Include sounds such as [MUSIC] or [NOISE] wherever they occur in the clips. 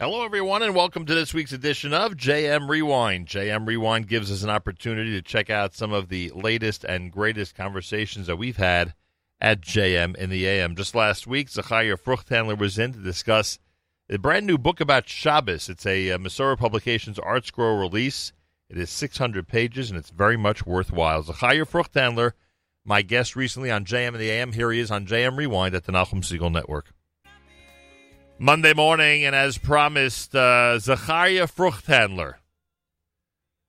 Hello, everyone, and welcome to this week's edition of JM Rewind. JM Rewind gives us an opportunity to check out some of the latest and greatest conversations that we've had at JM in the AM. Just last week, Zachariah Fruchthandler was in to discuss a brand new book about Shabbos. It's a uh, Masorah Publications Art Scroll release. It is 600 pages, and it's very much worthwhile. Zachariah Fruchthandler, my guest recently on JM in the AM. Here he is on JM Rewind at the Nachum Segal Network. Monday morning, and as promised, uh, Zachariah Fruchthandler.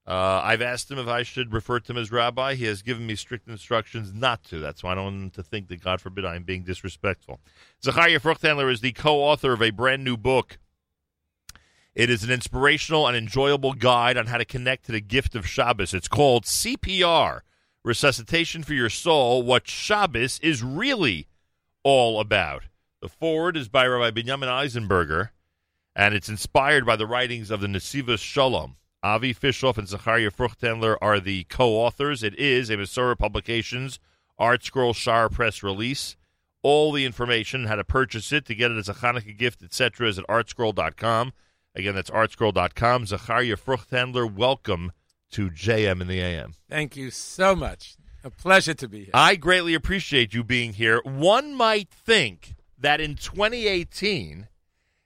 Uh, I've asked him if I should refer to him as rabbi. He has given me strict instructions not to. That's why I don't want him to think that, God forbid, I'm being disrespectful. Zachariah Fruchthandler is the co author of a brand new book. It is an inspirational and enjoyable guide on how to connect to the gift of Shabbos. It's called CPR Resuscitation for Your Soul What Shabbos is Really All About. The forward is by Rabbi Binyamin Eisenberger, and it's inspired by the writings of the Nesivos Shalom. Avi Fishoff and Zachariah Fruchthandler are the co-authors. It is a Masorah Publications Art Scroll Shaar Press release. All the information, how to purchase it, to get it as a Hanukkah gift, etc., is at artscroll.com. Again, that's artscroll.com. Zachariah Fruchthandler, welcome to JM in the AM. Thank you so much. A pleasure to be here. I greatly appreciate you being here. One might think that in 2018,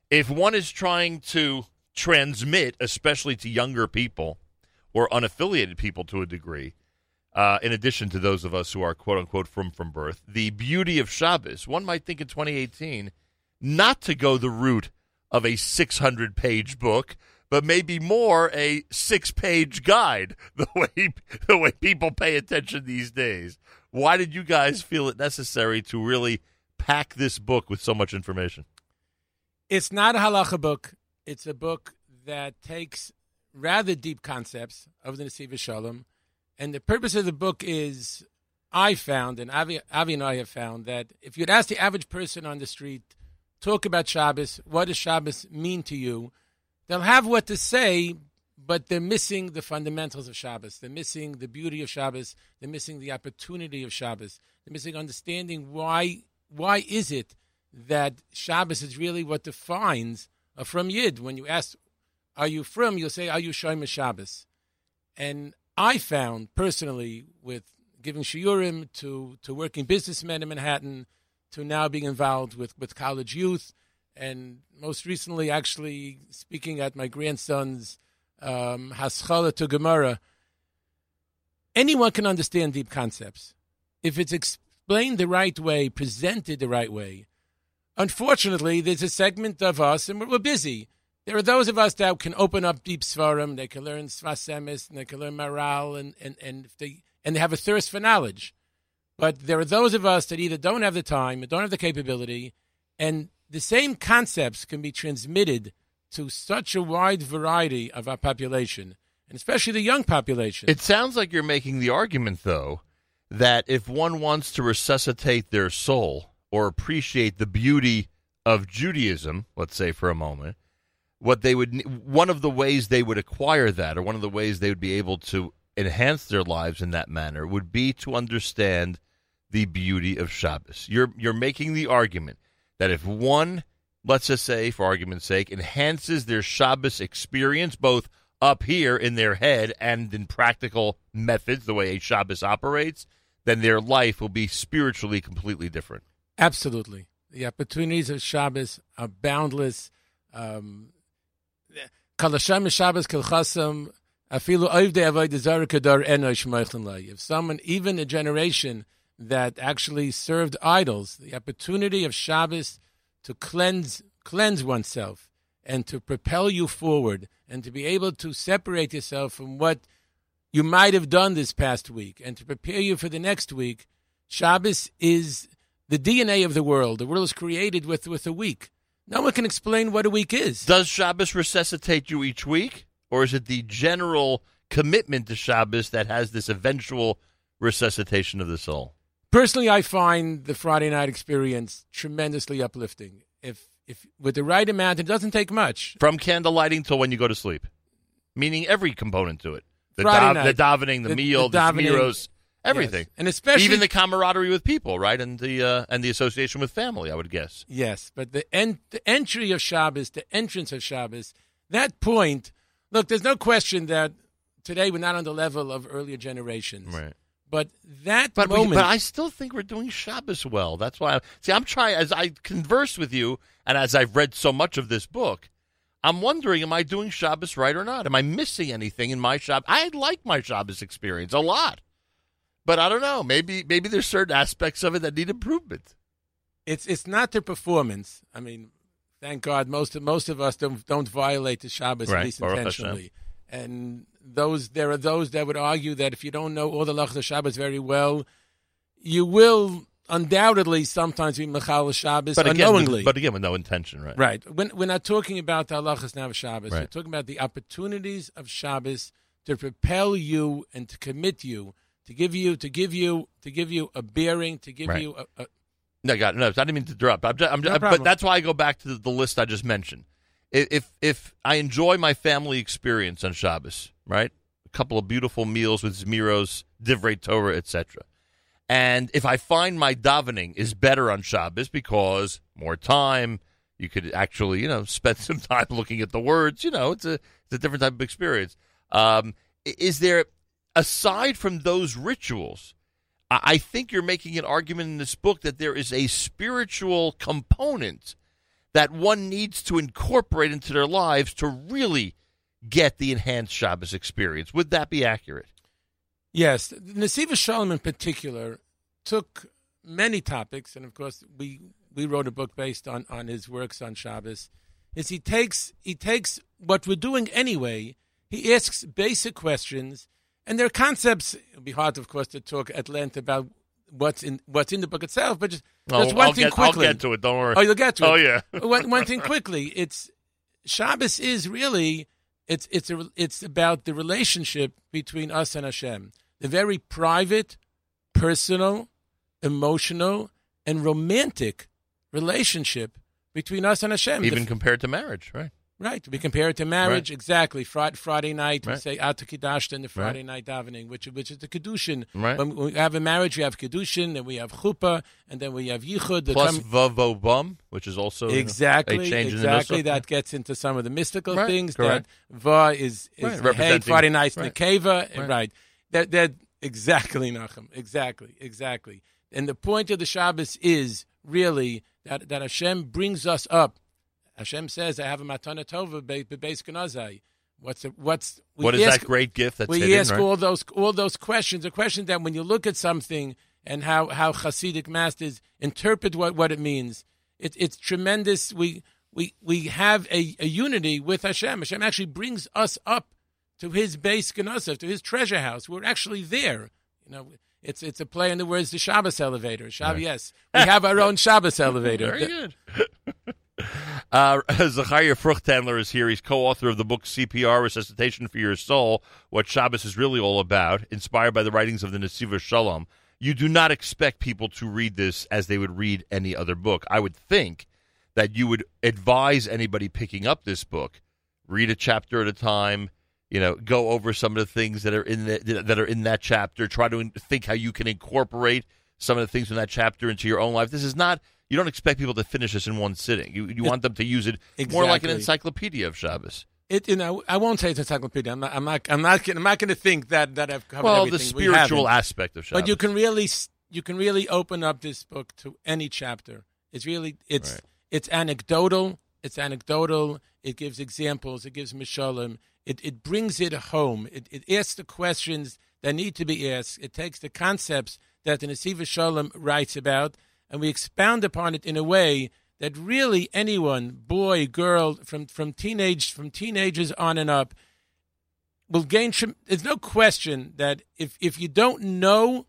if one is trying to transmit, especially to younger people or unaffiliated people to a degree, uh, in addition to those of us who are quote unquote from from birth, the beauty of Shabbos, one might think in 2018 not to go the route of a 600 page book, but maybe more a six page guide. [LAUGHS] The way the way people pay attention these days. Why did you guys feel it necessary to really pack this book with so much information? It's not a halacha book. It's a book that takes rather deep concepts of the Nesiva Shalom. And the purpose of the book is I found, and Avi, Avi and I have found, that if you'd ask the average person on the street, talk about Shabbos, what does Shabbos mean to you? They'll have what to say, but they're missing the fundamentals of Shabbos. They're missing the beauty of Shabbos. They're missing the opportunity of Shabbos. They're missing understanding why why is it that Shabbos is really what defines a from Yid? When you ask, are you from, you'll say, are you Shomer Shabbos? And I found personally, with giving shiurim to, to working businessmen in Manhattan, to now being involved with, with college youth, and most recently, actually speaking at my grandson's um, Haskalah to Gemara, anyone can understand deep concepts. If it's explained the right way, presented the right way. Unfortunately, there's a segment of us, and we're busy. There are those of us that can open up deep svarim, they can learn Sfas Emes, and they can learn Maharal, and, and, and, they, and they have a thirst for knowledge. But there are those of us that either don't have the time, or don't have the capability, and the same concepts can be transmitted to such a wide variety of our population, and especially the young population. It sounds like you're making the argument, though, that if one wants to resuscitate their soul or appreciate the beauty of Judaism, let's say for a moment, what they would one of the ways they would acquire that or one of the ways they would be able to enhance their lives in that manner would be to understand the beauty of Shabbos. You're you're making the argument that if one, let's just say for argument's sake, enhances their Shabbos experience both up here in their head and in practical methods, the way a Shabbos operates, then their life will be spiritually completely different. Absolutely. The opportunities of Shabbos are boundless. Um, if someone, even a generation that actually served idols, the opportunity of Shabbos to cleanse cleanse oneself and to propel you forward and to be able to separate yourself from what you might have done this past week and to prepare you for the next week, Shabbos is the DNA of the world. The world is created with, with a week. No one can explain what a week is. Does Shabbos resuscitate you each week? Or is it the general commitment to Shabbos that has this eventual resuscitation of the soul? Personally, I find the Friday night experience tremendously uplifting. If if with the right amount, it doesn't take much. From candle lighting till when you go to sleep, meaning every component to it the, Friday dav- night. the davening, the, The- meal, the davening. everything, Yes. and especially even the camaraderie with people, right, and the uh, and the association with family. I would guess. Yes, but the en- the entry of Shabbos, the entrance of Shabbos, that point. Look, there's no question that today we're not on the level of earlier generations. Right. But that But we, moment, but I still think we're doing Shabbos well. That's why. I, see, I'm trying as I converse with you, and as I've read so much of this book, I'm wondering: Am I doing Shabbos right or not? Am I missing anything in my Shabbos? I like my Shabbos experience a lot, but I don't know. Maybe maybe there's certain aspects of it that need improvement. it's it's not the performance. I mean, thank God most of most of us don't don't violate the Shabbos Right, at least intentionally. And those there are those that would argue that if you don't know all the lachas of Shabbos very well, you will undoubtedly sometimes be mechal Shabbos But again, unknowingly. with, but again, with no intention, right? Right. When, we're not talking about the halachas now of Shabbos. We're talking about the opportunities of Shabbos to propel you and to commit you, to give you, to give you, to give you a bearing, to give Right. you a, a No, it. no. I didn't mean to interrupt. I'm just, I'm No but that's why I go back to the, the list I just mentioned. If if I enjoy my family experience on Shabbos, right, a couple of beautiful meals with Zmiros, Divrei Torah, etc., and if I find my davening is better on Shabbos because more time, you could actually you know [LAUGHS] spend some time looking at the words. You know, it's a it's a different type of experience. Um, is there aside from those rituals? I think you're making an argument in this book that there is a spiritual component that one needs to incorporate into their lives to really get the enhanced Shabbos experience. Would that be accurate? Yes, Nasiva Shalom in particular took many topics, and of course we we wrote a book based on on his works on Shabbos. Is he takes he takes what we're doing anyway. He asks basic questions, and there are concepts. It would be hard, of course, to talk at length about what's in what's in the book itself, but just oh, just Oh, one I'll thing get, I'll get to it. Don't worry. Oh, you'll get to it. Oh, yeah. [LAUGHS] one, one thing quickly. It's Shabbos is really it's it's a, it's about the relationship between us and Hashem, the very private, personal, emotional, and romantic relationship between us and Hashem. Even The- compared to marriage, right? right, we compare it to marriage exactly. Friday, Friday night, we Right. say Atakidashta in the Friday night davening, which which is the kedushin. Right. When we have a marriage, we have kedushin, then we have chuppah, and then we have yichud. the Plus com- Vavo Bum, which is also you know, Exactly, a change exactly. in the nusach. that gets into some of the mystical Right, things. correct. That va is is Right, hey, Friday nights right. nekeva, Right. right? That that exactly, Nachum, exactly, exactly. And the point of the Shabbos is really that that Hashem brings us up. Hashem says, "I have a matana tova be- bebeis ganazai." What's the, what's What is ask- that great gift that's we hidden, ask right? all those all those questions. A question that when you look at something and how how Hasidic masters interpret what, what it means, it, it's tremendous. We we we have a, a unity with Hashem. Hashem actually brings us up to His base Gnosov, to His treasure house. We're actually there. You know, it's it's a play on the words the Shabbos elevator. Shabbos, yes, we have our own Shabbos [LAUGHS] elevator. Very good. [LAUGHS] Uh, Zachariah Fruchthandler is here. He's co-author of the book CPR: Resuscitation for Your Soul. What Shabbos is really all about, inspired by the writings of the Nesiva Shalom. You do not expect people to read this as they would read any other book. I would think that you would advise anybody picking up this book, read a chapter at a time. You know, go over some of the things that are in the, that are in that chapter. Try to think how you can incorporate some of the things in that chapter into your own life. This is not. You don't expect people to finish this in one sitting. You you want them to use it more like an encyclopedia of Shabbos. It, you know, I won't say it's encyclopedia. I'm not. I'm not. I'm not. I'm not going to think that that I've covered Well, the spiritual aspect of Shabbos. But you can really you can really open up this book to any chapter. It's really it's Right. it's anecdotal. It's anecdotal. It gives examples. It gives mishalim. It it brings it home. It it asks the questions that need to be asked. It takes the concepts that the Nesiva Shalom writes about, and we expound upon it in a way that really anyone, boy, girl, from from teenage from teenagers on and up, will gain. There's no question that if if you don't know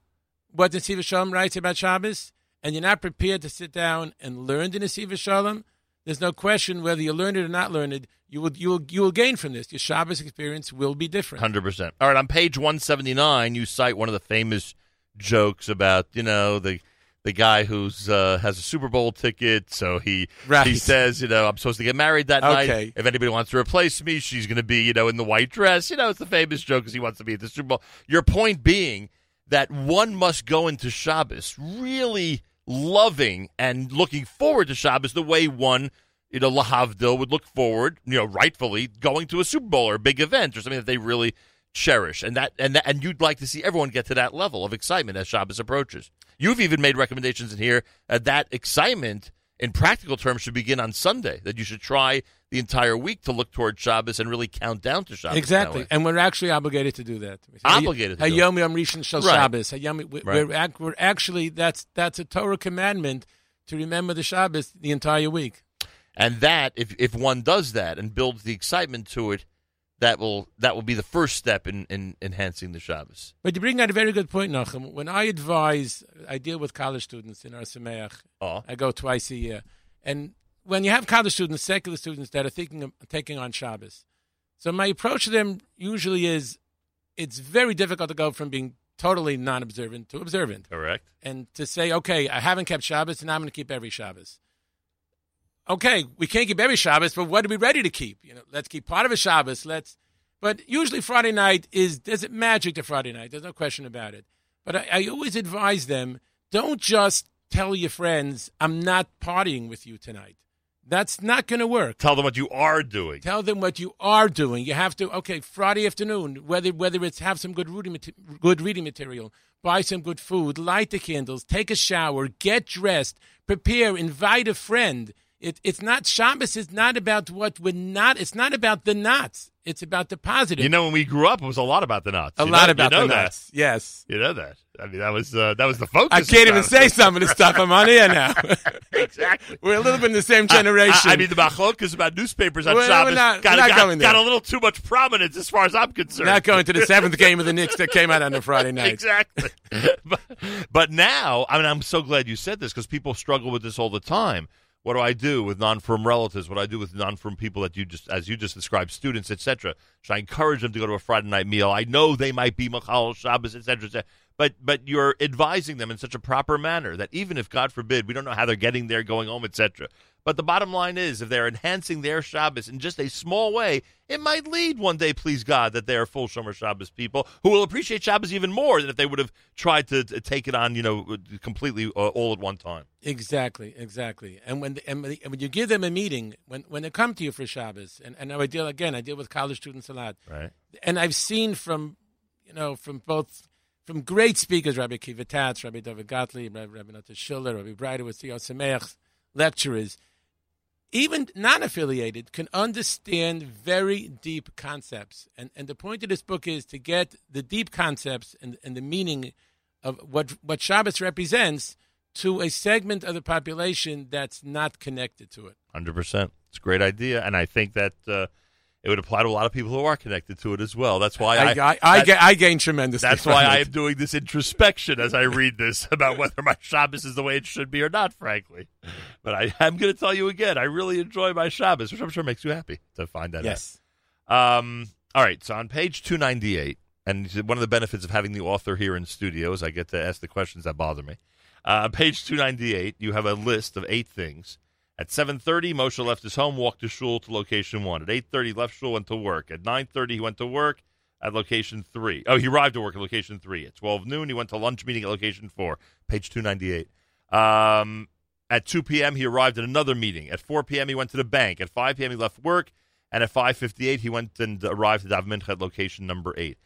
what the Nesiva Shalom writes about Shabbos, and you're not prepared to sit down and learn the Nesiva Shalom, there's no question whether you learn it or not learn it. You will you will you will gain from this. Your Shabbos experience will be different. Hundred percent. All right, on page one seventy nine, you cite one of the famous jokes about you know the the guy who's uh, has a Super Bowl ticket, so he Right. he says you know I'm supposed to get married that Okay. night. If anybody wants to replace me, she's going to be you know in the white dress. You know it's the famous joke because he wants to be at the Super Bowl. Your point being that one must go into Shabbos really loving and looking forward to Shabbos the way one, you know, Lahavdil would look forward, you know, rightfully going to a Super Bowl or a big event or something that they really cherish, and that and that, and you'd like to see everyone get to that level of excitement as Shabbos approaches. You've even made recommendations in here that that excitement, in practical terms, should begin on Sunday. That you should try the entire week to look toward Shabbos and really count down to Shabbos. Exactly, and we're actually obligated to do that. Obligated. to do it. Hayom Yom Rishon Right. Shabbos. Hayom- we- Right. We're, we're actually that's that's a Torah commandment to remember the Shabbos the entire week. and that if if one does that and builds the excitement to it, that will that will be the first step in, in enhancing the Shabbos. But you bring out a very good point, Nachum. When I advise, I deal with college students in Ohr Sameach. Oh, I go twice a year, and when you have college students, secular students that are thinking of taking on Shabbos, so my approach to them usually is, it's very difficult to go from being totally non-observant to observant. correct. and to say, okay, I haven't kept Shabbos, and I'm going to keep every Shabbos. Okay, we can't keep every Shabbos, but what are we ready to keep? You know, let's keep part of a Shabbos. Let's, but usually Friday night is there's magic to Friday night. There's no question about it. But I, I always advise them: don't just tell your friends, "I'm not partying with you tonight." That's not going to work. Tell them what you are doing. Tell them what you are doing. You have to okay Friday afternoon, whether whether it's have some good reading good reading material, buy some good food, light the candles, take a shower, get dressed, prepare, invite a friend. It, it's not Shabbos is not about what we're not. It's not about the knots. It's about the positive. You know, when we grew up, it was a lot about the nuts. a You lot know- about you know the knots. Yes. You know that. I mean, that was uh, that was the focus. I can't even say some of the stuff. I'm on air now. [LAUGHS] exactly. we're a little bit in the same generation. I, I mean, the machlokas about newspapers on We're- we're Shabbos not- got, we're not got, going there. got a little too much prominence as far as I'm concerned. not going to the seventh game of the Knicks that came out on a Friday [LAUGHS] night. exactly. [LAUGHS] but, but now, I mean, I'm so glad you said this because people struggle with this all the time. What do I do with non-firm relatives? What do I do with non-firm people that you just, as you just described, students, etc. Should I encourage them to go to a Friday night meal? I know they might be Machal Shabbos, etc., etc. But but you're advising them in such a proper manner that even if, God forbid, we don't know how they're getting there, going home, etc. But the bottom line is, if they're enhancing their Shabbos in just a small way, it might lead one day, please God, that they are full Shomer Shabbos people who will appreciate Shabbos even more than if they would have tried to, to take it on, you know, completely uh, all at one time. Exactly, exactly. And when and when and when you give them a meeting, when when they come to you for Shabbos, and, and I deal again, I deal with college students a lot, Right. and I've seen from, you know, from both from great speakers, Rabbi Kiva Tatz, Rabbi David Gottlieb, Rabbi, Rabbi Nota Schiller, Rabbi Breiter with Theo Sameach, lecturers, even non-affiliated can understand very deep concepts. And and the point of this book is to get the deep concepts and, and the meaning of what what Shabbos represents to a segment of the population that's not connected to it. Hundred percent. It's a great idea, and I think that uh, it would apply to a lot of people who are connected to it as well. That's why I, I, I, I, that- I gain tremendous. that's why I am doing this introspection as I read this [LAUGHS] about whether my Shabbos is the way it should be or not. Frankly, but I am going to tell you again. I really enjoy my Shabbos, which I'm sure makes you happy to find that. out. yes. Um, all right. So on page 298, and one of the benefits of having the author here in studio is I get to ask the questions that bother me. Uh, page 298, you have a list of eight things. At 7:30, Moshe left his home, walked to shul to location one. At 8:30, left shul, went to work. At 9:30, he went to work at location three. Oh, he arrived at work at location three. At 12 noon, he went to lunch meeting at location four. Page 298. Um, at 2 p.m., he arrived at another meeting. At 4 p.m., he went to the bank. At 5 p.m., he left work. And at 5:58, he went and arrived at Dav Mincha at location number eight.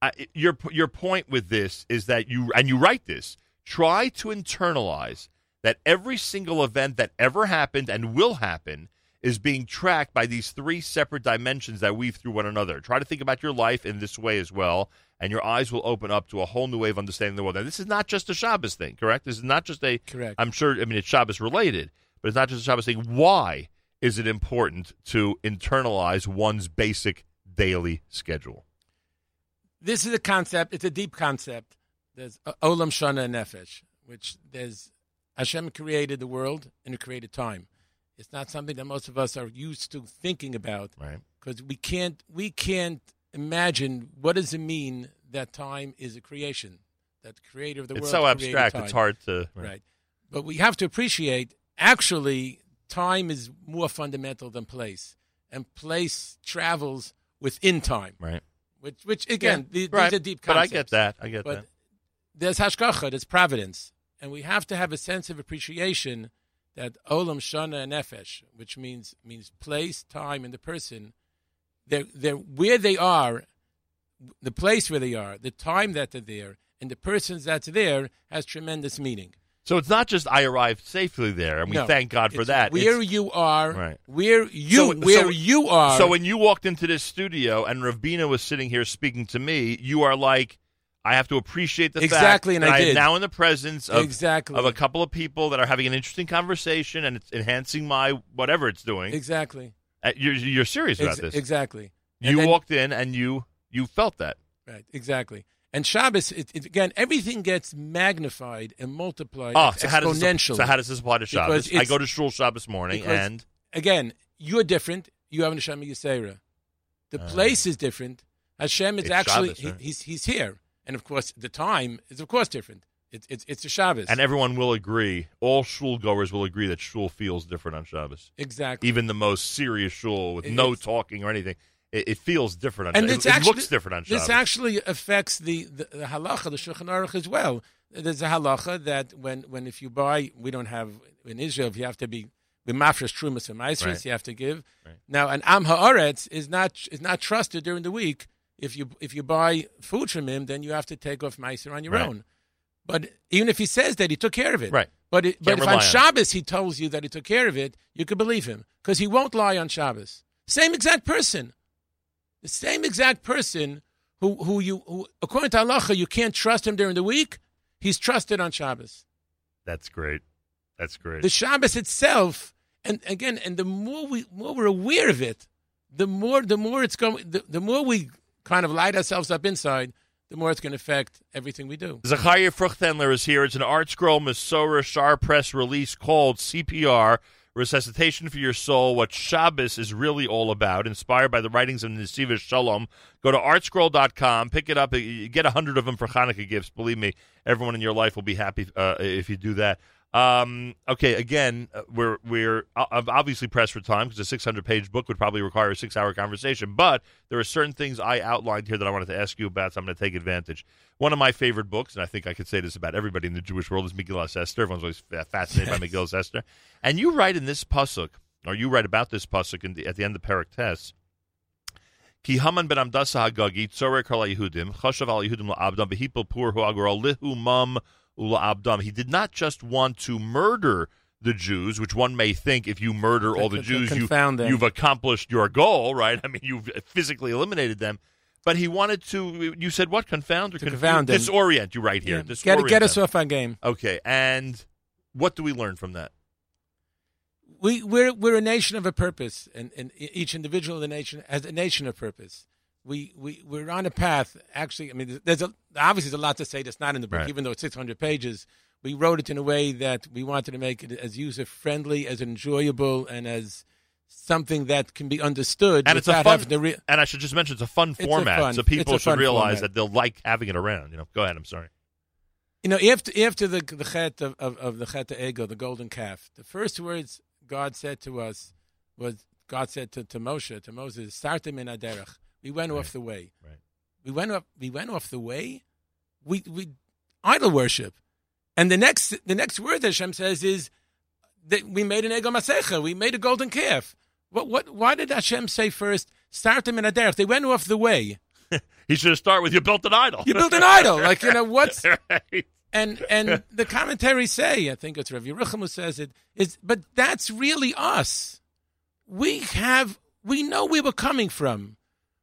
I, your your point with this is that you and you write this. Try to internalize that every single event that ever happened and will happen is being tracked by these three separate dimensions that weave through one another. Try to think about your life in this way as well, and your eyes will open up to a whole new way of understanding the world. And this is not just a Shabbos thing, correct? This is not just a. Correct. I'm sure. I mean, it's Shabbos related, but it's not just a Shabbos thing. Why is it important to internalize one's basic daily schedule? this is a concept. It's a deep concept. There's uh, Olam Shana Nefesh, which there's Hashem created the world and He created time. It's not something that most of us are used to thinking about Right. because we can't we can't imagine what does it mean that time is a creation, that the creator of the It's world It's so abstract. time. It's hard to. right. But we have to appreciate actually time is more fundamental than place, and place travels within time Right. which which again these, right. these are deep concepts. But I get that. I get But that. there's hashgacha, there's providence, and we have to have a sense of appreciation that olam shana and nefesh, which means means place, time, and the person, they're, they're where they are, the place where they are, the time that they're there, and the persons that's there has tremendous meaning. So it's not just I arrived safely there, and we No, thank God for It's that. Where It's- you are, Right. where you, So- where so- you are. so when you walked into this studio and Ravina was sitting here speaking to me, you are like, I have to appreciate the Exactly, fact and that I am did. now in the presence of exactly, of a couple of people that are having an interesting conversation and it's enhancing my whatever it's doing. exactly, Uh, You're, you're serious about Ex- this. exactly. And You then- walked in and you you felt that. Right, exactly. And Shabbos, it, it, again, everything gets magnified and multiplied Oh, so how, does exponentially. this, so how does this apply to Shabbos? I go to shul Shabbos morning and again, you're different. You have Neshama Yisera. The Uh, place is different. Hashem is actually Shabbos, he- he's he's here, and of course the time is of course different. It's it's it's a Shabbos. and everyone will agree. All shul goers will agree that shul feels different on Shabbos. exactly. Even the most serious shul with It- no talking or anything, it, it feels different on And Shabbos. It, it looks different on Shabbos. This actually affects the, the, the halacha, the Shulchan Aruch as well. There's a halacha that when, when if you buy, we don't have in Israel, if you have to be b'mafresh trumas and maestros, you have to give. Right. Now, an am haaretz is not is not trusted during the week. If you if you buy food from him, then you have to take off meiser on your Right. own. But even if he says that, he took care of it. Right. But it, but if on on. Shabbos he tells you that he took care of it, you could believe him because he won't lie on Shabbos. Same exact person, the same exact person who who you who, according to halacha you can't trust him during the week. He's trusted on Shabbos. That's great. That's great. The Shabbos itself, and again, and the more we more we're aware of it, the more the more it's going. The, the more we kind of light ourselves up inside, the more it's going to affect everything we do. Zachariah Fruchthandler is here. It's an Art Scroll Masorah Shaar Press release called CPR, Resuscitation for Your Soul, what Shabbos is really all about, inspired by the writings of Nesiva Shalom. Go to artscroll.com, pick it up. Get a hundred of them for Hanukkah gifts. Believe me, everyone in your life will be happy uh, if you do that. Um, okay, again, uh, we're we're obviously pressed for time because a 600 page book would probably require a six hour conversation. But there are certain things I outlined here that I wanted to ask you about, so I'm going to take advantage. One of my favorite books, and I think I could say this about everybody in the Jewish world, is Megillah Esther. Everyone's always fa- fascinated by Megillah Esther. And you write in this pasuk, or you write about this pasuk in the, at the end of Parak Tess. Ki Haman ben Amdasa Hagagi, Tzorek Yehudim, Chashav al Yehudim la'abdam, v'hipol pur hu agor lihu mum ula'abdam. He did not just want to murder the Jews, which one may think if you murder all the Jews, you, you've accomplished your goal, right? [LAUGHS] I mean, you've physically eliminated them. But he wanted to, you said what? Confound or confound them. Disorient, you right here. Yeah. Get, get us off our game. Okay, and what do we learn from that? We we're we're a nation of a purpose, and, and each individual in the nation has a nation of purpose. We we we're on a path. Actually, I mean, there's a obviously there's a lot to say that's not in the book, Right. even though it's 600 pages. We wrote it in a way that we wanted to make it as user friendly, as enjoyable, and as something that can be understood And it's a fun- Re- And I should just mention it's a fun It's a format, fun- so people should realize format. that they'll like having it around. You know, go ahead. I'm sorry. You know, after after the the chet of, of, of the chet ego, the golden calf, the first words God said to us was God said to, to Moshe, to Moses, "Startem in aderech." We went Right. off the way. Right. We went off. We went off the way. We we idol worship, and the next the next word that Hashem says is that we made an ego masecha. We made a golden calf. What what? Why did Hashem say first? Start them in aderech. They went off the way. [LAUGHS] He should have started with you built an idol. You built an idol. [LAUGHS] Like you know what's [LAUGHS] right. and and the commentaries say, I think it's Rav Yerucham who says it, is but that's really us. We have we know where we're coming from.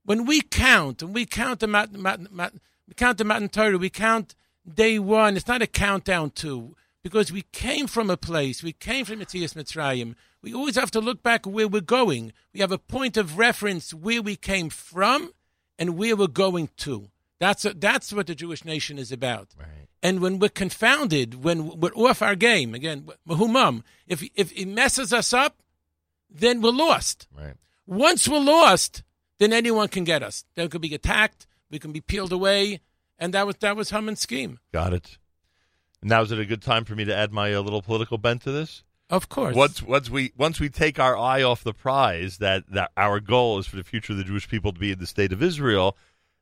When we count and we count the mat, mat, mat, we count the Matan Torah, we count day one. It's not a countdown to because we came from a place. We came from Matthias Mitzrayim. We always have to look back where we're going. We have a point of reference where we came from and where we're going to. That's that's what the Jewish nation is about. Right. And when we're confounded, when we're off our game, again, mahumam, if, if it messes us up, then we're lost. Right. Once we're lost, then anyone can get us. They could be attacked, we can be peeled away, and that was that was Haman's scheme. Got it. Now is it a good time for me to add my uh, little political bent to this? Of course. Once once we once we take our eye off the prize that that our goal is for the future of the Jewish people to be in the state of Israel,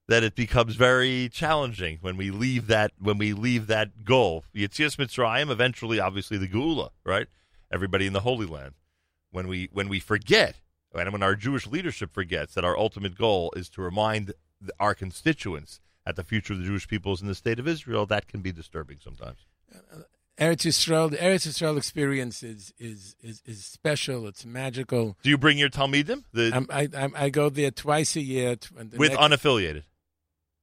that it becomes very challenging when we leave that when we leave that goal. Yitzias Mitzrayim, eventually, obviously, the Geula, right? Everybody in the Holy Land. When we when we forget, and when our Jewish leadership forgets that our ultimate goal is to remind our constituents at the future of the Jewish peoples in the state of Israel, that can be disturbing sometimes. Uh, Eretz Yisrael, the Eretz Yisrael experience is, is, is, is special. It's magical. Do you bring your Talmidim? The, I'm, I, I'm, I go there twice a year. with next- unaffiliated?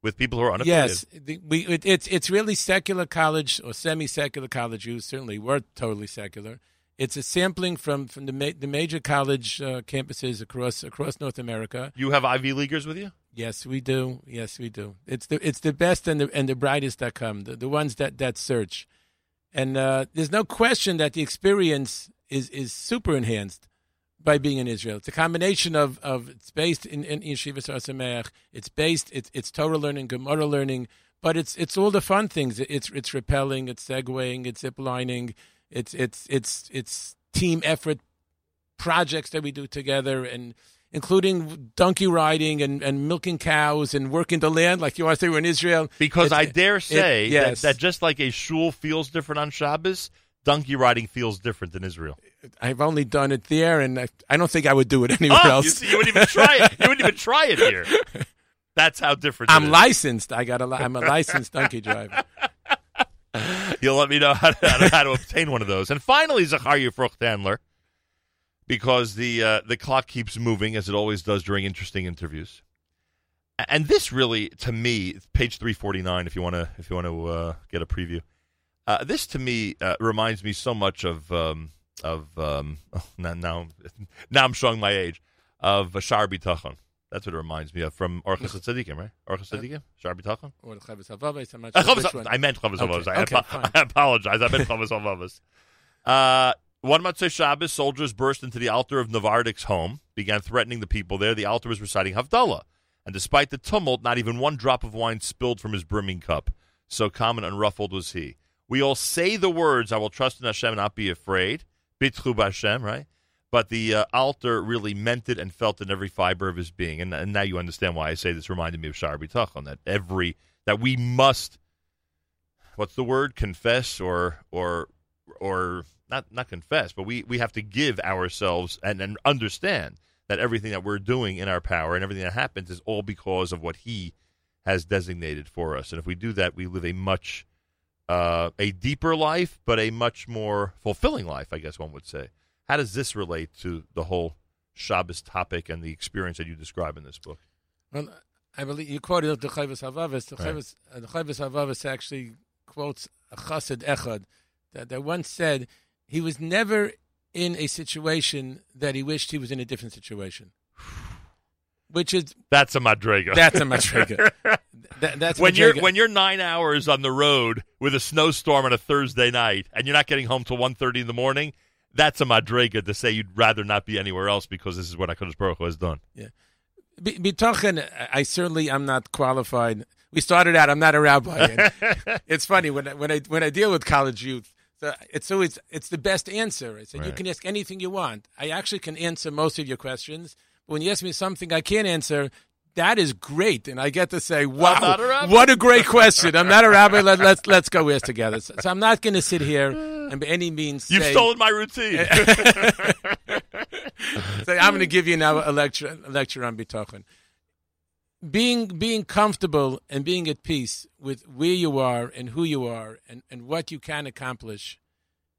With people who are unaffiliated? Yes, the, we, it, it's it's really secular college or semi-secular college. You certainly were totally secular. It's a sampling from from the ma- the major college uh, campuses across across North America. You have Ivy Leaguers with you? Yes, we do. Yes, we do. It's the it's the best and the and the brightest that come. The, the ones that that search, and uh, there's no question that the experience is is super enhanced by being in Israel. It's a combination of of it's based in in Yeshiva Sameach. It's based it's it's Torah learning, Gemara learning, but it's it's all the fun things. It's it's rappelling, it's segueing, it's ziplining, it's it's it's it's team effort projects that we do together and including donkey riding and, and milking cows and working the land like you want to say we're in Israel. Because It's- I dare say it- yes. that, that just like a shul feels different on Shabbos, donkey riding feels different in Israel. I've only done it there, and I, I don't think I would do it [LAUGHS] anywhere Oh, else. you, you wouldn't even try it. You wouldn't even try it here. [LAUGHS] That's how different. I'm is. licensed. I got a. I'm a licensed donkey driver. [LAUGHS] You'll let me know how to, how to, how to obtain one of those. And finally, Zachariah Fruchthandler, because the uh, the clock keeps moving as it always does during interesting interviews. And this really, to me, page three forty nine. If you want to, if you want to uh, get a preview, uh, this to me uh, reminds me so much of um, of um, oh, [LAUGHS] now, now now I'm showing my age of Shar Bitachon. That's what it reminds me of from Orchis Tzadikim, right? Orchis Tzadikim, Shar Bitachon. Or the Chavis Havavis, I'm not Uh, sure Chavos- which one. I meant Chavos Okay, Avos. I, okay, [LAUGHS] I apologize. I meant Chavos Avos. Uh, one Motzei Shabbos, soldiers burst into the Alter of Navardik's home, began threatening the people there. The Alter was reciting Havdalah. And despite the tumult, not even one drop of wine spilled from his brimming cup. So calm and unruffled was he. We all say the words, I will trust in Hashem and not be afraid. Bitchu Hashem, right? But the uh, Alter really meant it and felt in every fiber of his being. And, and now you understand why I say this reminded me of Shar B'tachon, that every, that we must what's the word? Confess or or or not not confess but we we have to give ourselves and, and understand that everything that we're doing in our power and everything that happens is all because of what he has designated for us. And if we do that we live a much uh, a deeper life but a much more fulfilling life i guess one would say how does this relate to the whole Shabbos topic and the experience that you describe in this book Well, I believe you quoted the Chavis Havavis. The Right. Chavis uh, the Chavis Havavis actually quotes a Chassid Echad that, that once said he was never in a situation that he wished he was in a different situation. [SIGHS] Which is that's a madriga that's a madriga. [LAUGHS] That, that's when you're when you're nine hours on the road with a snowstorm on a Thursday night and you're not getting home till 1.30 in the morning, that's a madrega to say you'd rather not be anywhere else because this is what Hakadosh Baruch Hu has done. Be- Bitochen, I certainly am not qualified. We started out. I'm not a rabbi. [LAUGHS] it's funny when I, when I when I deal with college youth. So it's always it's the best answer. I said you can ask anything you want. I actually can answer most of your questions. But when you ask me something I can't answer, that is great, and I get to say, "Wow, a what a great question!" I'm not a rabbi. Let, let's let's go ask together. So, so I'm not going to sit here and by any means You've say, stolen my routine. [LAUGHS] so I'm going to give you now a lecture, a lecture on bitochen. Being being comfortable and being at peace with where you are and who you are and, and what you can accomplish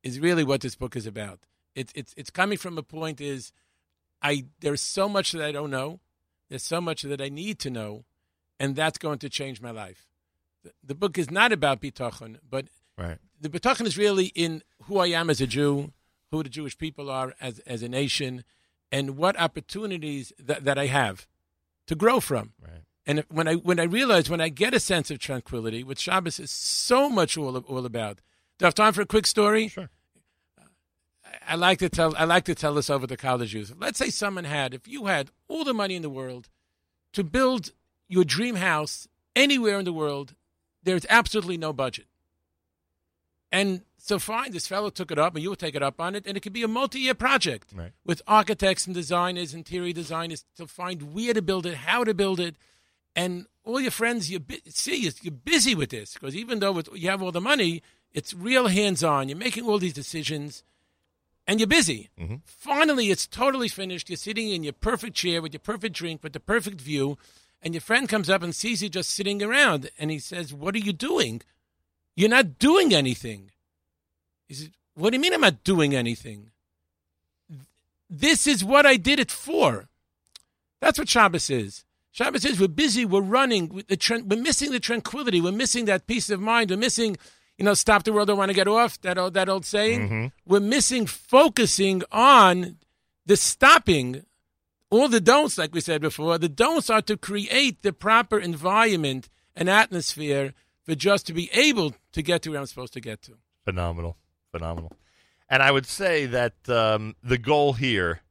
is really what this book is about. It's it's it's coming from a point is I there's so much that I don't know. There's so much that I need to know, and that's going to change my life. The, the book is not about bitochen, but right. the B'tachon is really in who I am as a Jew, who the Jewish people are as, as a nation, and what opportunities that, that I have to grow from. Right. And when I when I realize when I get a sense of tranquility, what Shabbos is so much all, all about. Do I have time for a quick story? Sure. I like to tell I like to tell this over to college youth. Let's say someone had, if you had all the money in the world to build your dream house anywhere in the world, there's absolutely no budget. And so fine, this fellow took it up, and you will take it up on it, and it could be a multi-year project Right. with architects and designers, interior designers to find where to build it, how to build it, and all your friends, you bu- see, you're busy with this because even though you have all the money, it's real hands on. You're making all these decisions, and you're busy. Mm-hmm. Finally, it's totally finished. You're sitting in your perfect chair with your perfect drink, with the perfect view, and your friend comes up and sees you just sitting around, and he says, "What are you doing? You're not doing anything." He says, "What do you mean I'm not doing anything? This is what I did it for." That's what Shabbos is. Shabbos says we're busy, we're running, tran- we're missing the tranquility, we're missing that peace of mind, we're missing, you know, stop the world, I want to get off, that old, that old saying. Mm-hmm. We're missing focusing on the stopping, all the don'ts, like we said before. The don'ts are to create the proper environment and atmosphere for just to be able to get to where I'm supposed to get to. Phenomenal, phenomenal. And I would say that um, the goal here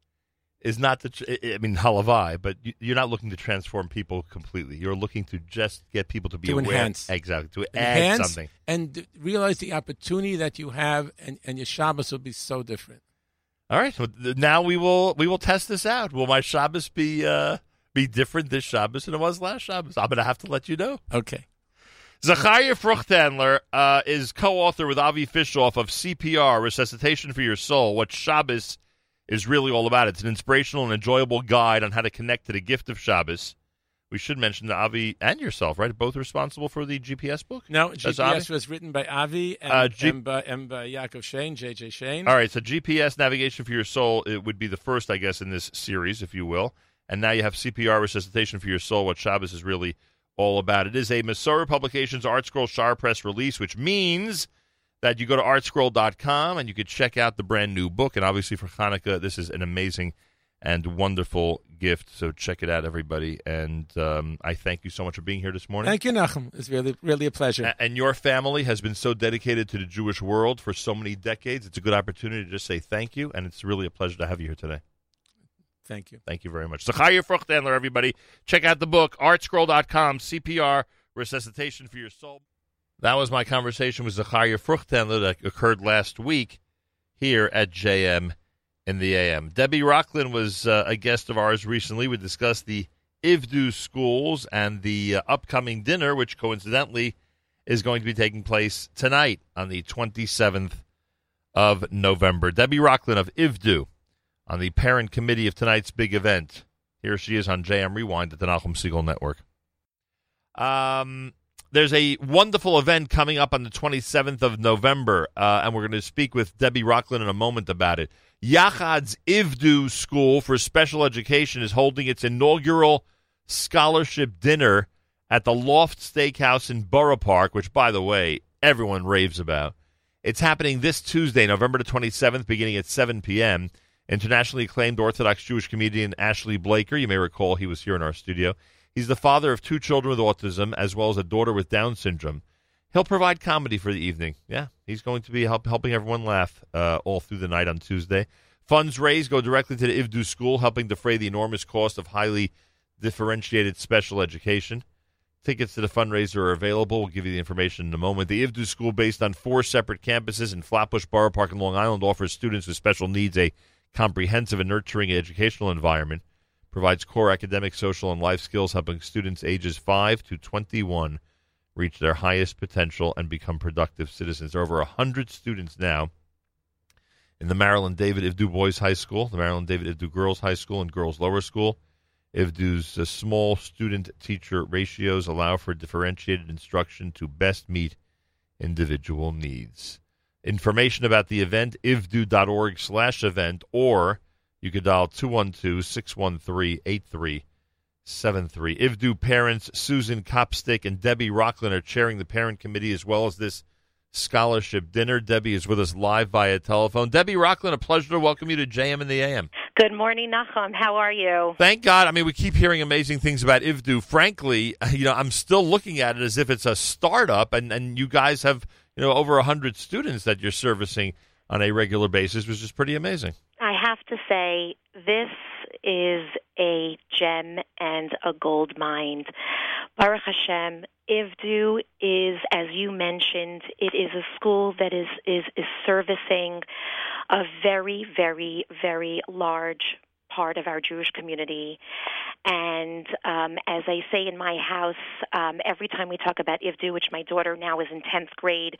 is not the. I mean, halavai, but you- you're not looking to transform people completely. You're looking to just get people to be To aware, enhance. exactly, to add something. and realize the opportunity that you have, and, and your Shabbos will be so different. All right, so now we will we will test this out. Will my Shabbos be uh, be different this Shabbos than it was last Shabbos? I'm going to have to let you know. Okay. Zachariah Fruchthandler uh, is co-author with Avi Fishoff of CPR, Resuscitation for Your Soul, what Shabbos is really all about. It. It's an inspirational and enjoyable guide on how to connect to the gift of Shabbos. We should mention that Avi and yourself, right? Both responsible for the GPS book? No, That's GPS Avi? was written by Avi and, Uh, G- and, by, and by Yaakov Shane, JJ Shane. All right, so GPS Navigation for Your Soul it would be the first, I guess, in this series, if you will. And now you have CPR Resuscitation for Your Soul, what Shabbos is really all about. It is a Masorah Publications Art Scroll Shaar Press release, which means that you go to artscroll.com and you could check out the brand new book. And obviously for Hanukkah, this is an amazing and wonderful gift. So check it out, everybody. And um, I thank you so much for being here this morning. Thank you, Nachum. It's really, really a pleasure. A- And your family has been so dedicated to the Jewish world for so many decades. It's a good opportunity to just say thank you, and it's really a pleasure to have you here today. Thank you. Thank you very much. Zachariah Fruchthandler, everybody. Check out the book, artscroll.com, CPR, Resuscitation for Your Soul. That was my conversation with Zachariah Fruchthandler that occurred last week here at JM in the AM. Debbie Rocklin was uh, a guest of ours recently. We discussed the Ivdu schools and the uh, upcoming dinner, which coincidentally is going to be taking place tonight on the 27th of November. Debbie Rocklin of Ivdu on the parent committee of tonight's big event. Here she is on JM Rewind at the Nachum Segal Network. Um, there's a wonderful event coming up on the 27th of November, uh, and we're going to speak with Debbie Rocklin in a moment about it. Yachad's Ivdu School for Special Education is holding its inaugural scholarship dinner at the Loft Steakhouse in Borough Park, which, by the way, everyone raves about. It's happening this Tuesday, November the 27th, beginning at 7 p.m. Internationally acclaimed Orthodox Jewish comedian Ashley Blaker, you may recall he was here in our studio. He's the father of two children with autism, as well as a daughter with Down syndrome. He'll provide comedy for the evening. Yeah, he's going to be help, helping everyone laugh uh, all through the night on Tuesday. Funds raised go directly to the Ivdu School, helping defray the enormous cost of highly differentiated special education. Tickets to the fundraiser are available. We'll give you the information in a moment. The Ivdu School, based on four separate campuses in Flatbush Borough Park and Long Island, offers students with special needs a comprehensive and nurturing educational environment. Provides core academic, social, and life skills, helping students ages 5 to 21 reach their highest potential and become productive citizens. There are over 100 students now in the Maryland David Ivdu Boys High School, the Maryland David Ivdu Girls High School, and Girls Lower School. Ivdu's uh, small student teacher ratios allow for differentiated instruction to best meet individual needs. Information about the event, ivdu.org slash event, or you could dial 212 613 8373. Ivdu parents Susan Copstick and Debbie Rocklin are chairing the parent committee as well as this scholarship dinner. Debbie is with us live via telephone. Debbie Rocklin, a pleasure to welcome you to JM and the AM. Good morning, Nachum. How are you? Thank God. I mean, we keep hearing amazing things about Ivdu. Frankly, [LAUGHS] you know, I'm still looking at it as if it's a startup, and, and you guys have, you know, over 100 students that you're servicing on a regular basis, which is pretty amazing. Have to say, this is a gem and a gold mine. Baruch Hashem, Ivdu is, as you mentioned, it is a school that is, is, is servicing a very, very, very large part of our Jewish community. And um, as I say in my house, um, every time we talk about Ivdu, which my daughter now is in 10th grade,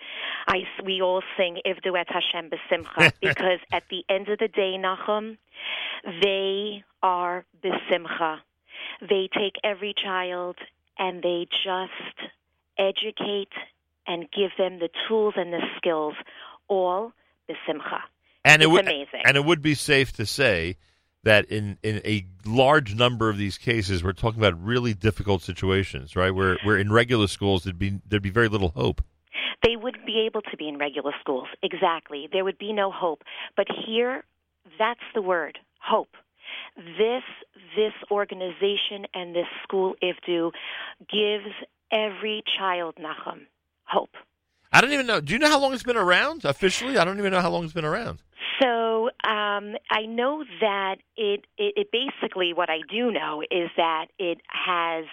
I, we all sing Ivdu et Hashem besimcha [LAUGHS] because at the end of the day, Nachum, they are besimcha. They take every child and they just educate and give them the tools and the skills, all besimcha. And it's it would, amazing. And it would be safe to say that in, in a large number of these cases, we're talking about really difficult situations, right? Where where in regular schools there'd be there'd be very little hope. They wouldn't be able to be in regular schools. Exactly. There would be no hope. But here, that's the word, hope. This this organization and this school IVDU gives every child Nachum hope. I don't even know. Do you know how long it's been around officially? I don't even know how long it's been around. So um, I know that it, it, it basically what I do know is that it has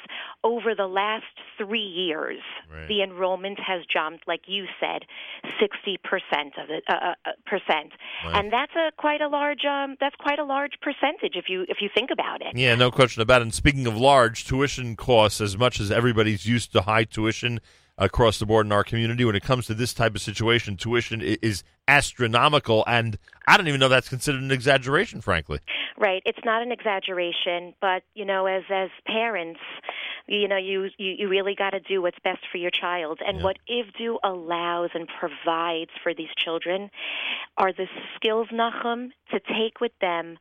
over the last three years Right. the enrollment has jumped, like you said, sixty percent of it uh, uh, uh, percent, Right. and that's a quite a large um, that's quite a large percentage if you if you think about it. Yeah, no question about it. And speaking of large, tuition costs, as much as everybody's used to high tuition across the board in our community, when it comes to this type of situation, tuition is astronomical. And I don't even know if that's considered an exaggeration, frankly. Right. It's not an exaggeration, but you know, as as parents, you know, you you, you really got to do what's best for your child. And Yeah. what IVDU allows and provides for these children are the skills, Nachum, to take with them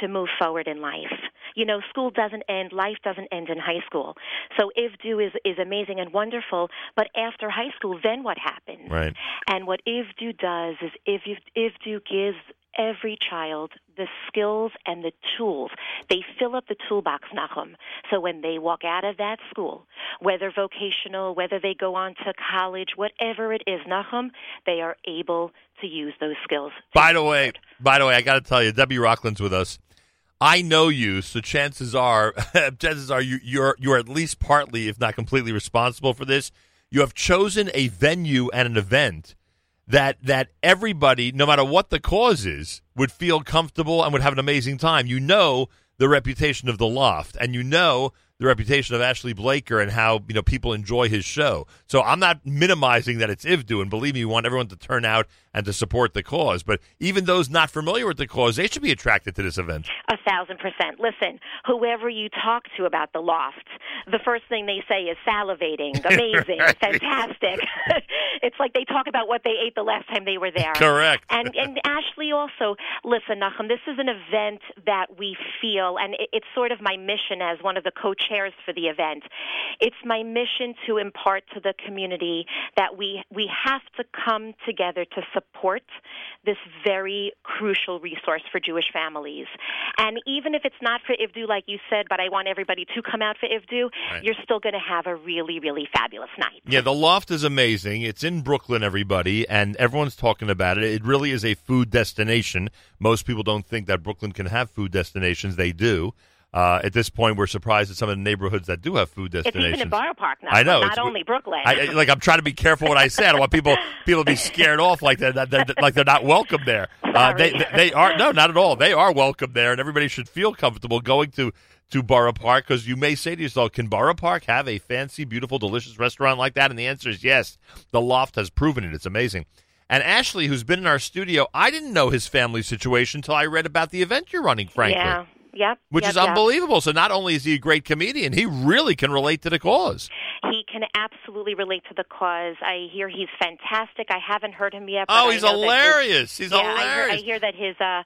to move forward in life. You know, school doesn't end, life doesn't end in high school. So IVDU is is amazing and wonderful, but after high school, then what happens? Right. And what IVDU does is IVDU, IVDU gives every child the skills and the tools. They fill up the toolbox, Nachum. So when they walk out of that school, whether vocational, whether they go on to college, whatever it is, Nachum, they are able to use those skills. By the way, by the way, I got to tell you, Debbie Rockland's with us. I know you, so chances are, [LAUGHS] chances are you, you're you're at least partly, if not completely, responsible for this. You have chosen a venue and an event that that everybody, no matter what the cause is, would feel comfortable and would have an amazing time. You know the reputation of the Loft, and you know the reputation of Ashley Blaker and how you know people enjoy his show. So I'm not minimizing that it's Ivdu, and believe me, we want everyone to turn out and to support the cause. But even those not familiar with the cause, they should be attracted to this event. A thousand percent. Listen, whoever you talk to about the loft, the first thing they say is salivating, [LAUGHS] amazing, Right. fantastic. [LAUGHS] it's like they talk about what they ate the last time they were there. Correct. And and Ashley also, listen, Nachum, this is an event that we feel, and it, it's sort of my mission as one of the co-chairs for the event. It's my mission to impart to the community that we we have to come together to support this very crucial resource for Jewish families. And even if it's not for Ivdu, like you said, but I want everybody to come out for Ivdu, Right. you're still going to have a really, really fabulous night. Yeah, the loft is amazing. It's in Brooklyn, everybody, and everyone's talking about it. It really is a food destination. Most people don't think that Brooklyn can have food destinations. They do. Uh, at this point, we're surprised at some of the neighborhoods that do have food destinations. It's even in Borough Park now. I know, Not only Brooklyn. I, I- like I'm trying to be careful what I say. I don't want people people to be scared off like they're, that, that- like they're not welcome there. [LAUGHS] Uh, they, they they are no, not at all. They are welcome there, and everybody should feel comfortable going to to Borough Park because you may say to yourself, "Can Borough Park have a fancy, beautiful, delicious restaurant like that?" And the answer is yes. The Loft has proven it. It's amazing. And Ashley, who's been in our studio, I didn't know his family situation until I read about the event you're running. Frankly. Yeah. Yep. Which yep, is yep. unbelievable. So not only is he a great comedian, he really can relate to the cause. He can absolutely relate to the cause. I hear he's fantastic. I haven't heard him yet. But Oh, he's that his- hilarious. He's yeah, I hear, hilarious. I hear that his uh,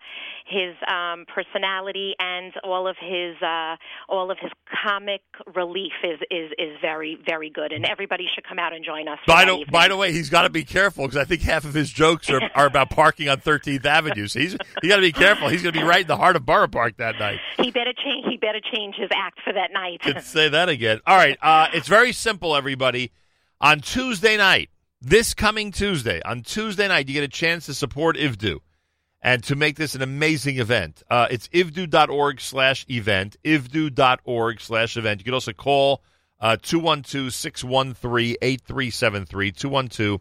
his um, personality and all of his uh, all of his comic relief is, is is very very good, and everybody should come out and join us. By the, by the way, he's got to be careful because I think half of his jokes are, are about parking on 13th Avenue. So he's he got to be careful. He's going to be right in the heart of Borough Park that night. he better change. He better change his act for that night. Let's say that again. All right, uh, it's very simple, everybody. On Tuesday night, this coming Tuesday, on Tuesday night, you get a chance to support IVDU and to make this an amazing event. Uh, it's ivdu.org slash event, ivdu.org slash event. You can also call uh, 212-613-8373,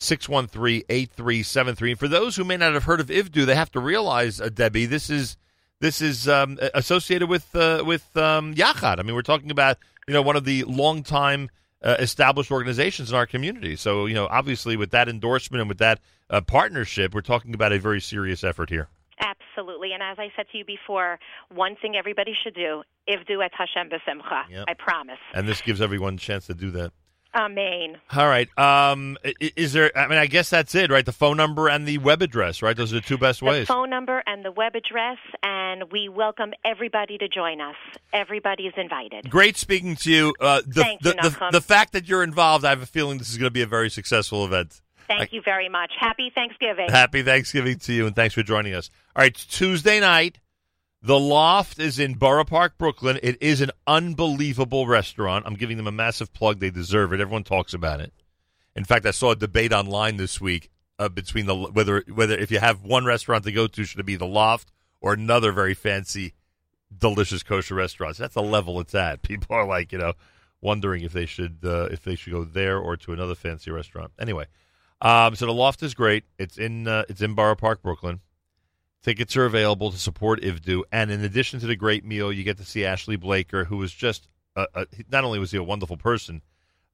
212-613-8373. And for those who may not have heard of IVDU, they have to realize, uh, Debbie, this is this is um, associated with uh, with um, Yachad. I mean, we're talking about you know one of the longtime uh, established organizations in our community. So you know, obviously, with that endorsement and with that uh, partnership, we're talking about a very serious effort here. Absolutely. And as I said to you before, one thing everybody should do, ivdu et Hashem b'simcha. Yep. I promise. And this gives everyone a chance to do that. Amen. All right. Um, is there? I mean, I guess that's it, right? The phone number and the web address, right? Those are the two best The ways. phone number and the web address, and we welcome everybody to join us. Everybody is invited. Great speaking to you. Uh, the, Thank you, the, the, fact that you're involved, I have a feeling this is going to be a very successful event. Thank you very much. Happy Thanksgiving. Happy Thanksgiving to you, and thanks for joining us. All right, it's Tuesday night. The Loft is in Borough Park, Brooklyn. It is an unbelievable restaurant. I'm giving them a massive plug. They deserve it. Everyone talks about it. In fact, I saw a debate online this week uh, between the whether whether if you have one restaurant to go to, should it be the Loft or another very fancy, delicious kosher restaurant. That's the level it's at. [LAUGHS] People are like, you know, wondering if they should uh, if they should go there or to another fancy restaurant. Anyway, um, so the Loft is great. It's in uh, it's in Borough Park, Brooklyn. Tickets are available to support IVDU, and in addition to the great meal, you get to see Ashley Blaker, who was just uh, uh, not only was he a wonderful person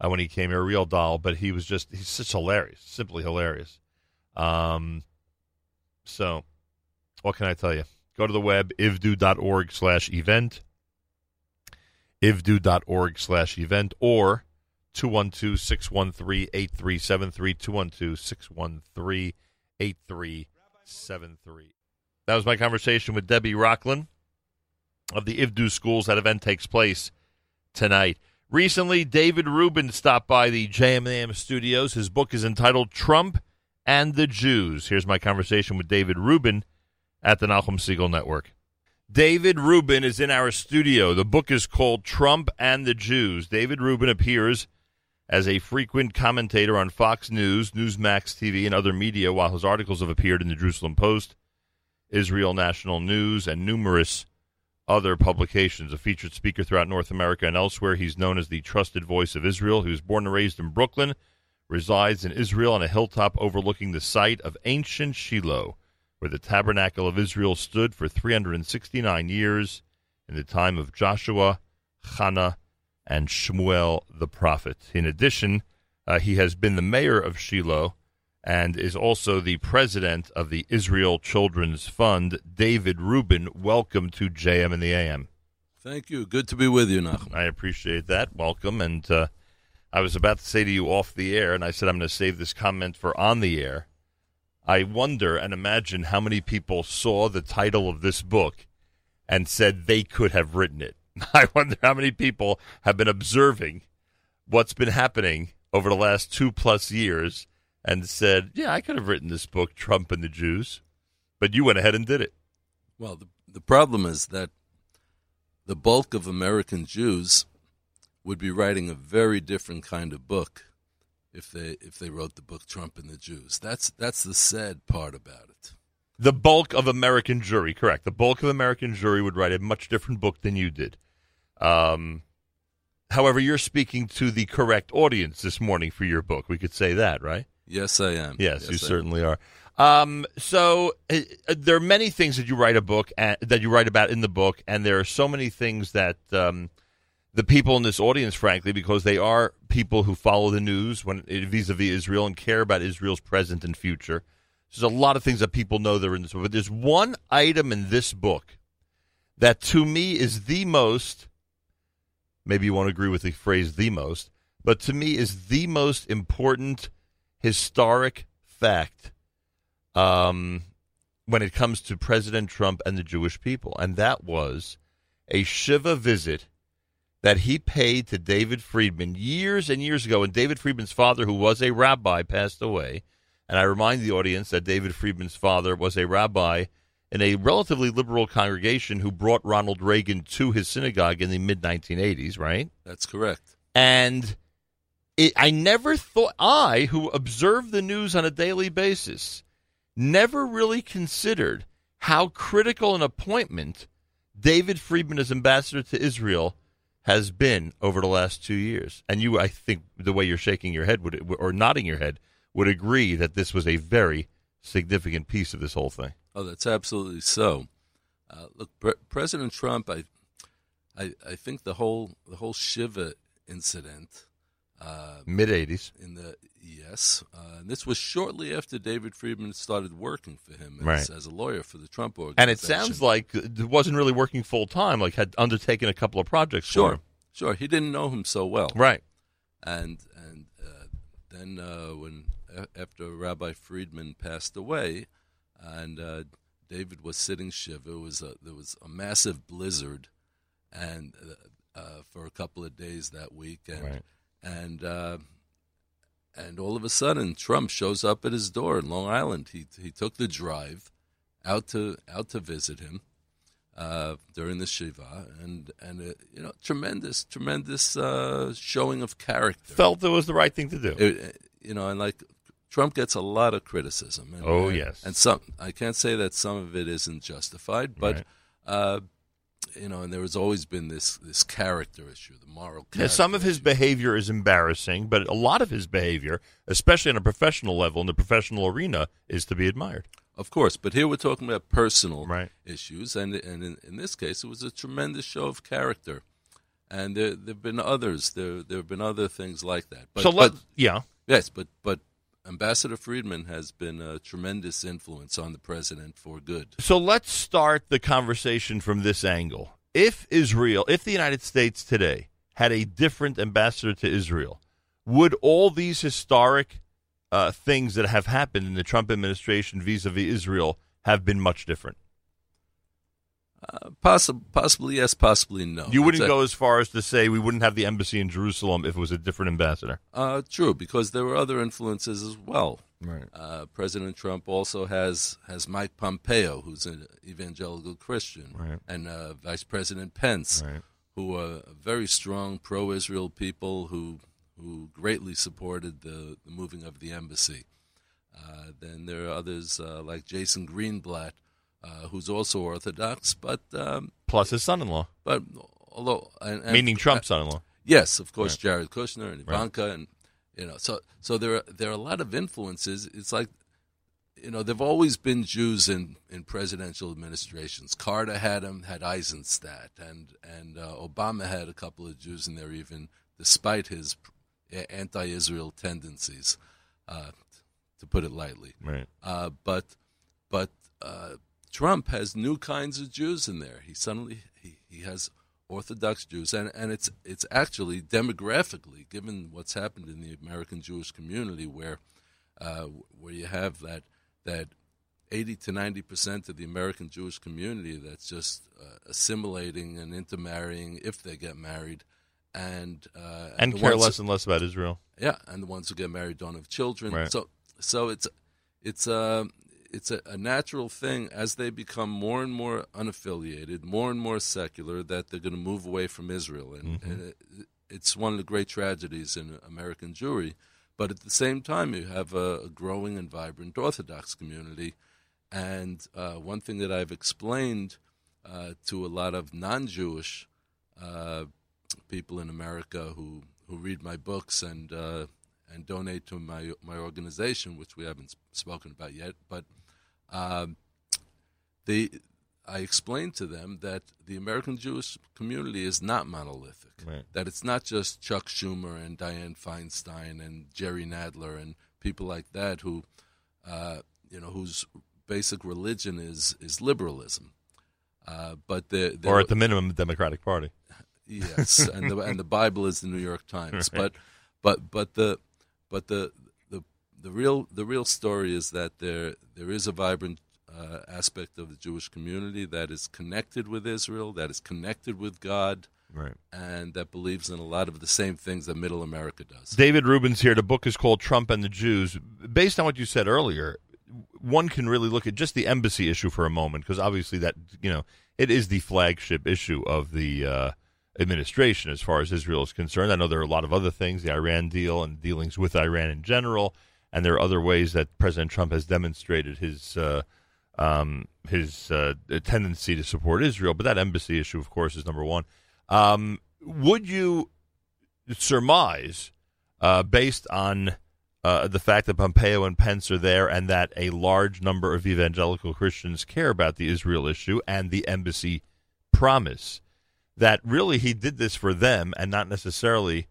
uh, when he came here, a real doll, but he was just he's just hilarious, simply hilarious. Um, so what can I tell you? Go to the web ivdu.org slash event, ivdu.org slash event, or 212 613 8373, 212 613 8373. That was my conversation with Debbie Rocklin of the IVDU schools. That event takes place tonight. Recently, David Rubin stopped by the JMAM studios. His book is entitled Trump and the Jews. Here's my conversation with David Rubin at the Nachum Segal Network. David Rubin is in our studio. The book is called Trump and the Jews. David Rubin appears as a frequent commentator on Fox News, Newsmax TV, and other media, while his articles have appeared in the Jerusalem Post, Israel National News, and numerous other publications. A featured speaker throughout North America and elsewhere, he's known as the trusted voice of Israel. He was born and raised in Brooklyn, resides in Israel on a hilltop overlooking the site of ancient Shiloh, where the tabernacle of Israel stood for 369 years in the time of Joshua, Hannah, and Shmuel the prophet. In addition, uh, he has been the mayor of Shiloh and is also the president of the Israel Children's Fund. David Rubin, welcome to JM in the AM. Thank you. Good to be with you, Nachum. I appreciate that. Welcome. And uh, I was about to say to you off the air, and I said I'm going to save this comment for on the air. I wonder and imagine how many people saw the title of this book and said they could have written it. [LAUGHS] I wonder how many people have been observing what's been happening over the last two plus years and said, Yeah, I could have written this book, Trump and the Jews. But you went ahead and did it. Well, the, the problem is that the bulk of American Jews would be writing a very different kind of book if they if they wrote the book Trump and the Jews. That's that's the sad part about it. The bulk of American Jewry, correct. The bulk of American Jewry would write a much different book than you did. Um, however, you're speaking to the correct audience this morning for your book. We could say that, right? Yes, I am. Yes, you I am. certainly are. Um, so uh, there are many things that you write a book uh, that you write about in the book, and there are so many things that um, the people in this audience, frankly, because they are people who follow the news when vis-a-vis Israel and care about Israel's present and future. There's a lot of things that people know that are in this book, but there's one item in this book that, to me, is the most. Maybe you won't agree with the phrase "the most," but to me is the most important historic fact um, when it comes to President Trump and the Jewish people, and that was a Shiva visit that he paid to David Friedman years and years ago. And David Friedman's father, who was a rabbi, passed away. And I remind the audience that David Friedman's father was a rabbi in a relatively liberal congregation who brought Ronald Reagan to his synagogue in the mid 1980s, right? That's correct. And it, I never thought, I, who observe the news on a daily basis, never really considered how critical an appointment David Friedman as ambassador to Israel has been over the last two years. And you, I think, the way you're shaking your head would, or nodding your head, would agree that this was a very significant piece of this whole thing. Oh, that's absolutely so. Uh, look, Pre- President Trump, I, I, I think the whole the whole Shiva incident uh, Mid 80s. in the yes, uh, and this was shortly after David Friedman started working for him as, Right. as a lawyer for the Trump organization. And it sounds like it wasn't really working full time, like had undertaken a couple of projects sure, sure, he didn't know him so well, Right. and and uh, then uh, when after Rabbi Friedman passed away, and uh, David was sitting shiva, it was a, there was a massive blizzard, and uh, uh, for a couple of days that week, and Right. And uh, and all of a sudden Trump shows up at his door in Long Island. He he took the drive out to out to visit him uh, during the shiva, and and uh, you know tremendous tremendous uh, showing of character. Felt it was the right thing to do. It- you know, and like Trump gets a lot of criticism. And, Oh, and- yes. and some I can't say that some of it isn't justified, but. Right. You know, and there has always been this this character issue, the moral. Yeah, some of his issue. behavior is embarrassing, but a lot of his behavior, especially on a professional level in the professional arena, is to be admired. Of course, but here we're talking about personal Right. issues, and and in, in this case, it was a tremendous show of character, and there there've been others. There there have been other things like that. But, so let but yeah, yes, but but Ambassador Friedman has been a tremendous influence on the president for good. So let's start the conversation from this angle. If Israel, if the United States today had a different ambassador to Israel, would all these historic uh, things that have happened in the Trump administration vis-a-vis Israel have been much different? Uh, possi- possibly yes, possibly no. You wouldn't go as far as to say we wouldn't have the embassy in Jerusalem if it was a different ambassador. Uh, true, because there were other influences as well. Right. Uh, President Trump also has has Mike Pompeo, who's an evangelical Christian, Right. and uh, Vice President Pence, Right. who are very strong pro-Israel people who who greatly supported the, the moving of the embassy. Uh, then there are others uh, like Jason Greenblatt, uh, who's also Orthodox, but um, Plus his son-in-law, but although and, and- meaning Trump's son-in-law. Yes, of course, Right. Jared Kushner and Right. Ivanka, and you know, so so there are, there are a lot of influences. It's like, you know, there've always been Jews in, in presidential administrations. Carter had them, had Eizenstat, and and uh, Obama had a couple of Jews in there, even despite his anti-Israel tendencies, uh, to put it lightly. Right. Uh, but but uh, Trump has new kinds of Jews in there. He suddenly he, he has Orthodox Jews, and, and it's it's actually demographically, given what's happened in the American Jewish community, where uh, where you have that that eighty to ninety percent of the American Jewish community that's just uh, assimilating and intermarrying if they get married, and uh, And the care less and less about Israel. yeah, and the ones who get married don't have children. Right. So, so it's it's a it's a, a natural thing as they become more and more unaffiliated, more and more secular, that they're going to move away from Israel, and, Mm-hmm. and it, it's one of the great tragedies in American Jewry. But at the same time, you have a, a growing and vibrant Orthodox community, and uh, one thing that I've explained uh, to a lot of non-Jewish uh, people in America who, who read my books and uh, and donate to my my organization, which we haven't spoken about yet. But um, they, I explained to them that the American Jewish community is not monolithic. Right. That it's not just Chuck Schumer and Dianne Feinstein and Jerry Nadler and people like that who, uh, you know, whose basic religion is is liberalism. Uh, but the, the Or at the minimum, the Democratic Party. yes, and the and the Bible is the New York Times. [LAUGHS] But but but the but the the real the real story is that there there is a vibrant uh, aspect of the Jewish community that is connected with Israel, that is connected with God, Right. and that believes in a lot of the same things that Middle America does. David Rubin's here. The book is called Trump and the Jews. Based on what you said earlier, one can really look at just the embassy issue for a moment because obviously that you know it is the flagship issue of the uh, administration as far as Israel is concerned. I know there are a lot of other things, the Iran deal and dealings with Iran in general, and there are other ways that President Trump has demonstrated his. Uh, um, his uh, tendency to support Israel, but that embassy issue, of course, is number one. Um, would you surmise, uh, based on uh, the fact that Pompeo and Pence are there, and that a large number of evangelical Christians care about the Israel issue and the embassy promise. That really he did this for them and not necessarily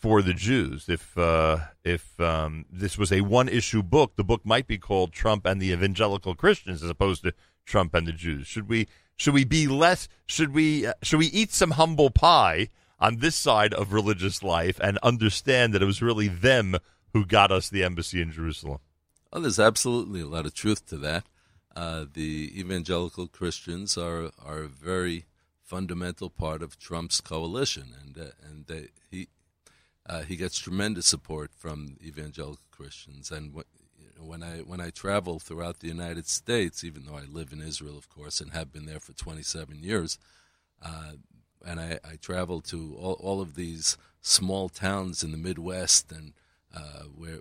for the Jews. If uh, if um, this was a one issue book, the book might be called Trump and the Evangelical Christians as opposed to Trump and the Jews. Should we should we be less? Should we uh, should we eat some humble pie on this side of religious life and understand that it was really them who got us the embassy in Jerusalem? Well, there's absolutely a lot of truth to that. Uh, the evangelical Christians are are a very fundamental part of Trump's coalition, and uh, and they, he uh, he gets tremendous support from evangelical Christians. And w- you know, when I when I travel throughout the United States, even though I live in Israel, of course, and have been there for 27 years, uh, and I, I, travel to all, all of these small towns in the Midwest, and uh, where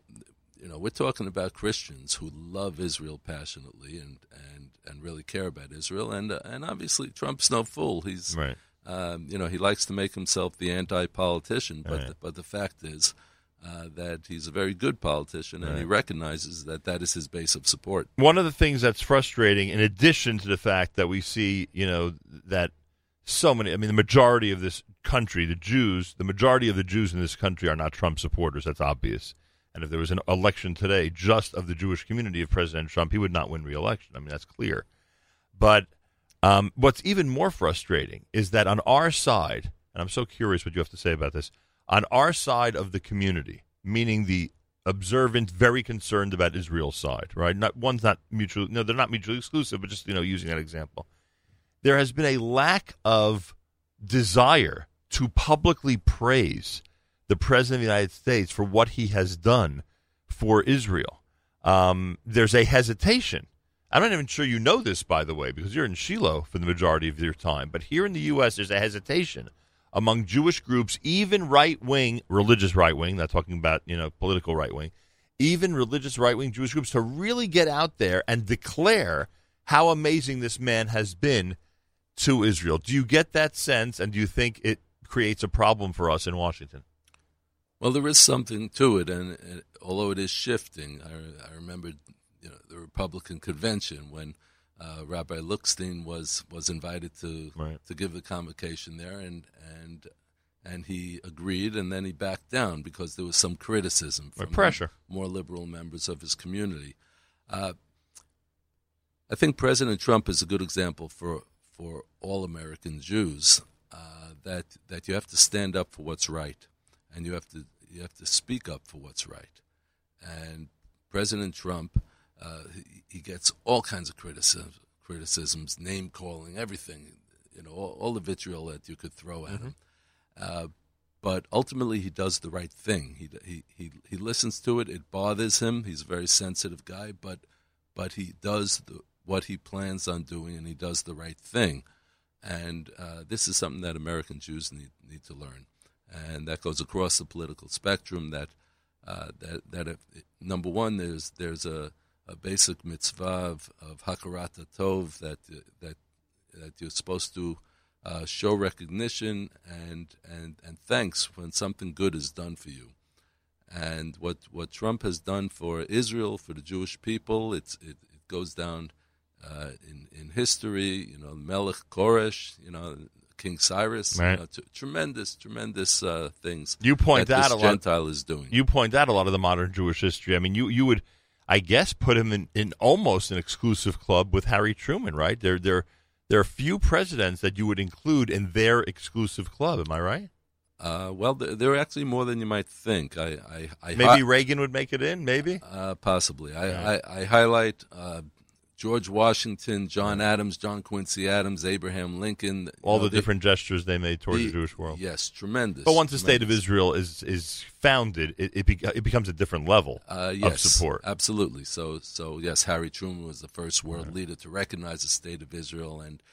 you know we're talking about Christians who love Israel passionately and and and really care about Israel, and uh, and obviously Trump's no fool. He's right um, you know, he likes to make himself the anti-politician, but Right. the, but the fact is uh, that he's a very good politician, and he recognizes that that is his base of support. one of the things that's frustrating, in addition to the fact that we see, you know, that so many, I mean, the majority of this country, the Jews, the majority of the Jews in this country are not Trump supporters. That's obvious. And if there was an election today just of the Jewish community of President Trump, he would not win re-election. I mean, that's clear. But um, what's even more frustrating is that on our side, and I'm so curious what you have to say about this, on our side of the community, meaning the observant, very concerned about Israel's side, right? Not one's not mutually, no, they're not mutually exclusive, but just you know, using that example, there has been a lack of desire to publicly praise the president of the United States for what he has done for Israel. Um, there's a hesitation. I'm not even sure you know this, by the way, because you're in Shiloh for the majority of your time. But here in the U.S., there's a hesitation among Jewish groups, even right wing, religious right wing, not talking about, you know, political right wing, even religious right wing Jewish groups to really get out there and declare how amazing this man has been to Israel. Do you get that sense, and do you think it creates a problem for us in Washington? Well, there is something to it, and, and although it is shifting, I, I remember you know, the Republican convention when uh, Rabbi Lookstein was was invited to Right. to give the convocation there, and and and he agreed, and then he backed down because there was some criticism from pressure. more liberal members of his community. Uh, I think President Trump is a good example for for all American Jews uh, that that you have to stand up for what's right, and you have to you have to speak up for what's right. And President Trump, uh, he, he gets all kinds of criticisms, criticisms, name calling, everything, you know, all, all the vitriol that you could throw at him. Uh, but ultimately, he does the right thing. He, he he he listens to it. It bothers him. He's a very sensitive guy, but but he does the, what he plans on doing, and he does the right thing. And uh, this is something that American Jews need need to learn, and that goes across the political spectrum. That uh, that that if, number one, there's there's a, a basic mitzvah of, of hakarat tov that that that you're supposed to uh, show recognition and, and and thanks when something good is done for you. And what what Trump has done for Israel, for the Jewish people, it's it, it goes down uh, in in history. You know, Melech Koresh, you know, King Cyrus, you know, t- tremendous, tremendous uh, things. You point that this a lot- Gentile is doing. You point out a lot of the modern Jewish history. I mean, you you would, I guess, put him in, in almost an exclusive club with Harry Truman, right? There there there are few presidents that you would include in their exclusive club. Am I right? Uh, well, there, are actually more than you might think. I, I, I Maybe Reagan would make it in. Maybe. Uh, possibly. I, I, I highlight uh, George Washington, John Adams, John Quincy Adams, Abraham Lincoln. you All know, the different gestures they made toward the, the- Jewish world. Yes, tremendous. But once the state of. Israel is is founded, it it, be, it becomes a different level uh, yes, of support. absolutely. So, so yes, Harry Truman was the first world leader to recognize the state of Israel, and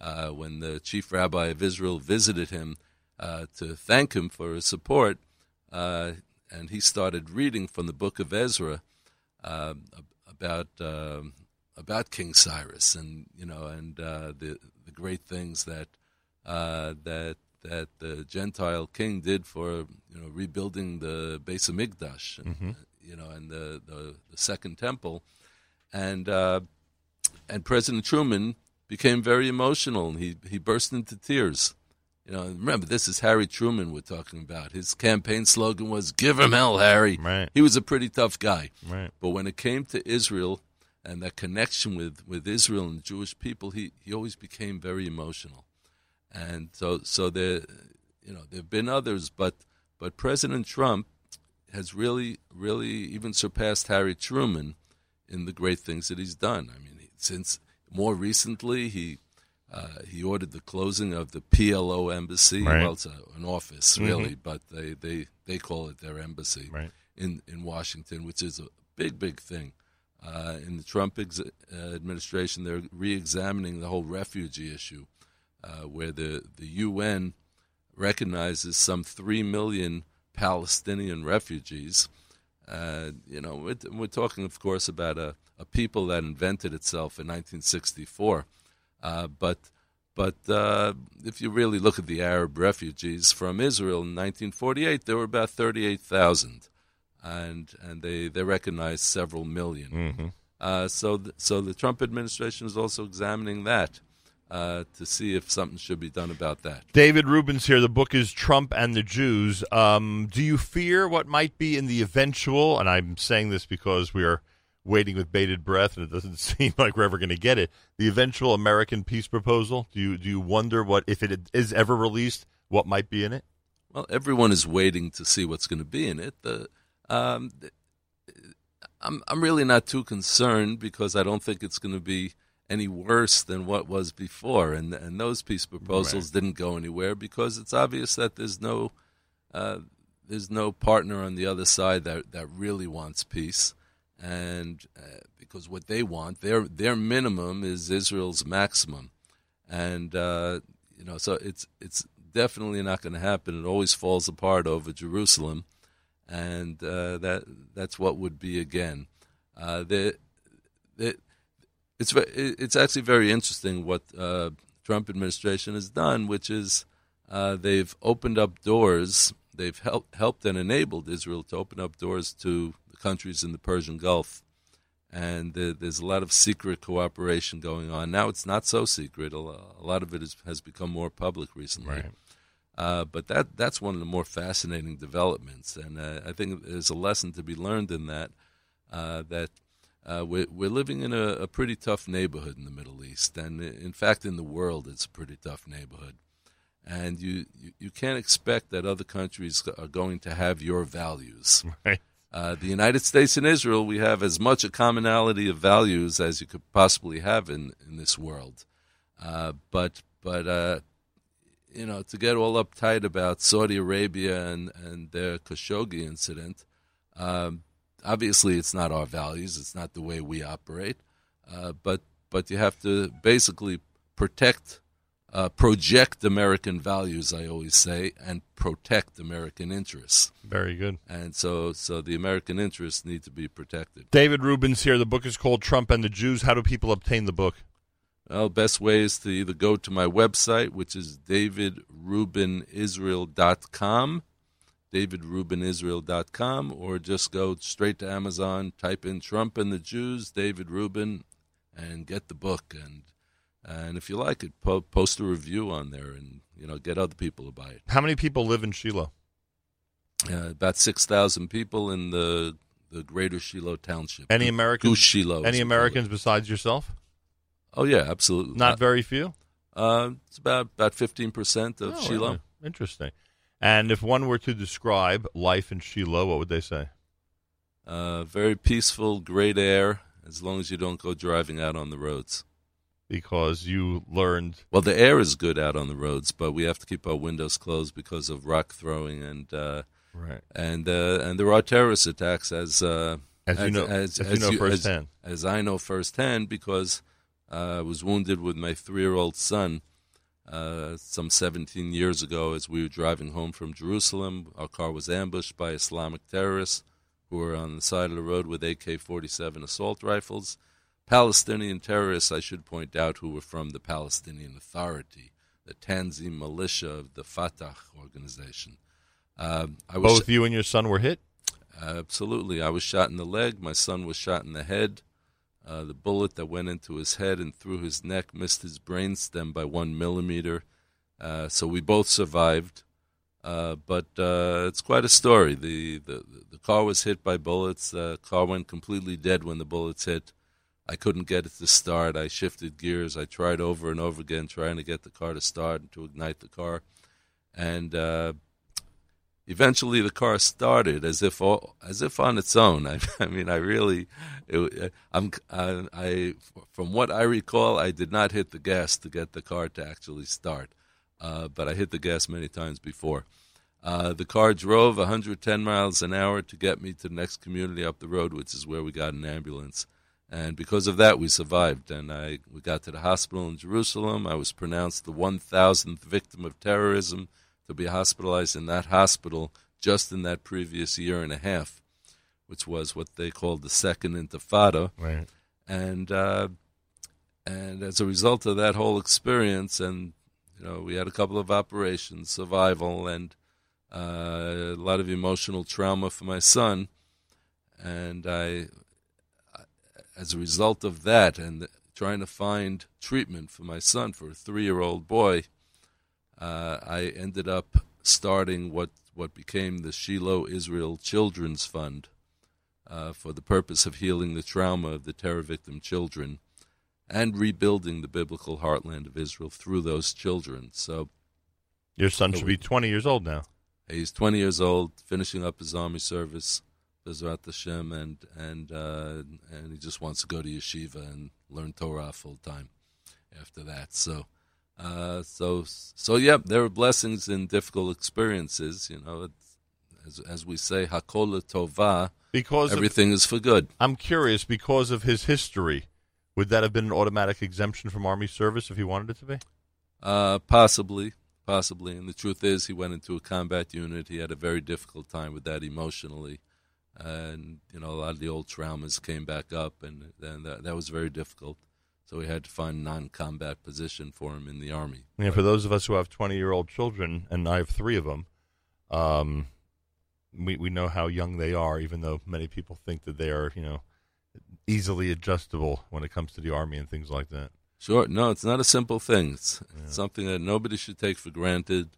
uh, when the chief rabbi of Israel visited him uh, to thank him for his support, uh, and he started reading from the book of Ezra uh, about um about King Cyrus, and you know, and uh, the the great things that uh, that that the Gentile king did for you know rebuilding the Beis Hamikdash. And, Mm-hmm. you know, and the, the, the Second Temple, and uh, and President Truman became very emotional, and he he burst into tears. You know, remember this is Harry Truman we're talking about. His campaign slogan was "Give him hell, Harry." Right. He was a pretty tough guy. Right. But when it came to Israel and that connection with, with Israel and the Jewish people, he, he always became very emotional. And so so there you know, there've been others, but but President Trump has really really even surpassed Harry Truman in the great things that he's done. I mean, since more recently he uh, he ordered the closing of the PLO embassy. Right. Well, it's a, an office really, but they, they, they call it their embassy Right. in in Washington, which is a big big thing. Uh, in the Trump ex- uh, administration, they're re-examining the whole refugee issue, uh, where the the UN recognizes some three million Palestinian refugees. Uh, you know, we're, we're talking, of course, about a, a people that invented itself in 1964. Uh, but but uh, if you really look at the Arab refugees from Israel in 1948, there were about 38,000, and and they, they recognized several 1000000 Mm-hmm. Uh, so th- so the Trump administration is also examining that uh, to see if something should be done about that. David Rubin's here. The book is Trump and the Jews. Um, do you fear what might be in the eventual? And I'm saying this because we are waiting with bated breath, and it doesn't [LAUGHS] seem like we're ever going to get it. The eventual American peace proposal. Do you do you wonder what if it is ever released? What might be in it? Well, everyone is waiting to see what's going to be in it. The, um, I'm I'm really not too concerned because I don't think it's going to be any worse than what was before, and and those peace proposals didn't go anywhere because it's obvious that there's no uh, there's no partner on the other side that that really wants peace, and uh, because what they want their their minimum is Israel's maximum, and uh, you know so it's it's definitely not going to happen. It always falls apart over Jerusalem, and uh, that that's what would be again. Uh, the, the, it's it's actually very interesting what uh, Trump administration has done, which is uh, they've opened up doors. They've helped helped and enabled Israel to open up doors to the countries in the Persian Gulf, and there, there's a lot of secret cooperation going on. Now it's not so secret. A lot of it is, has become more public recently. Uh, but that that's one of the more fascinating developments, and uh, I think there's a lesson to be learned in that. Uh, that uh, we're, we're living in a, a pretty tough neighborhood in the Middle East, and in fact, in the world, it's a pretty tough neighborhood. And you, you, you can't expect that other countries are going to have your values. [LAUGHS] Right. Uh, the United States and Israel, we have as much a commonality of values as you could possibly have in, in this world. Uh, but but uh, you know, to get all uptight about Saudi Arabia and, and their Khashoggi incident, um, obviously it's not our values. It's not the way we operate. Uh, but but you have to basically protect, uh, project American values. I always say, and protect American interests. Very good. And so so the American interests need to be protected. David Rubin's here. The book is called Trump and the Jews. How do people obtain the book? Well, best way is to either go to my website, which is davidrubinisrael.com, davidrubinisrael.com, or just go straight to Amazon, type in Trump and the Jews, David Rubin, and get the book. And and if you like it, po- post a review on there, and you know get other people to buy it. How many people live in Shiloh? Uh, about six thousand people in the the Greater Shiloh Township. Any Goose Americans? Shiloh. Any we call it. Americans besides yourself? Oh yeah, absolutely. Not very few. Uh, it's about about fifteen percent of Oh, Shiloh. really? Interesting. And if one were to describe life in Shiloh, what would they say? Uh, very peaceful, great air, as long as you don't go driving out on the roads. Because you learned Well, the air is good out on the roads, but we have to keep our windows closed because of rock throwing and uh, right, and uh, and there are terrorist attacks as uh, as, you know, as, you know as- firsthand. as I know firsthand because uh, I was wounded with my three-year-old son uh, some 17 years ago as we were driving home from Jerusalem. Our car was ambushed by Islamic terrorists who were on the side of the road with AK-47 assault rifles. Palestinian terrorists, I should point out, who were from the Palestinian Authority, the Tanzim militia of the Fatah organization. Um, I was Both you and your son were hit. Absolutely. I was shot in the leg. My son was shot in the head. Uh, the bullet that went into his head and through his neck missed his brainstem by one millimeter. Uh, so we both survived. Uh, but uh, it's quite a story. The, the the car was hit by bullets. The car went completely dead when the bullets hit. I couldn't get it to start. I shifted gears. I tried over and over again trying to get the car to start and to ignite the car. And uh, eventually the car started as if all, as if on its own. [LAUGHS] I, I mean, I really, it, I'm, I, I, from what I recall, I did not hit the gas to get the car to actually start, uh, but I hit the gas many times before. Uh, the car drove 110 miles an hour to get me to the next community up the road, which is where we got an ambulance. And because of that, we survived. And I, we got to the hospital in Jerusalem. I was pronounced the 1,000th victim of terrorism to be hospitalized in that hospital just in that previous year and a half, which was what they called the second intifada. Right. And uh, and as a result of that whole experience, and you know, we had a couple of operations, survival, and uh, a lot of emotional trauma for my son, and I, as a result of that, and trying to find treatment for my son for a three-year-old boy uh, I ended up starting what, what became the Shiloh Israel Children's Fund uh, for the purpose of healing the trauma of the terror victim children and rebuilding the biblical heartland of Israel through those children. So, your son should be 20 years old now. He's 20 years old, finishing up his army service, Bezrat Hashem, and and uh, and he just wants to go to yeshiva and learn Torah full time after that. So uh, so, so yeah, there are blessings in difficult experiences. You know, as as we say, hakol tova. Because everything of, is for good. I'm curious because of his history. Would that have been an automatic exemption from army service if he wanted it to be? Uh, possibly, possibly. And the truth is, he went into a combat unit. He had a very difficult time with that emotionally, and you know, a lot of the old traumas came back up, and, and that, that was very difficult. So we had to find a non-combat position for him in the army. Yeah, for those of us who have twenty-year-old children, and I have three of them, um, we we know how young they are. Even though many people think that they are, you know, easily adjustable when it comes to the army and things like that. Sure, no, it's not a simple thing. It's, yeah. something that nobody should take for granted.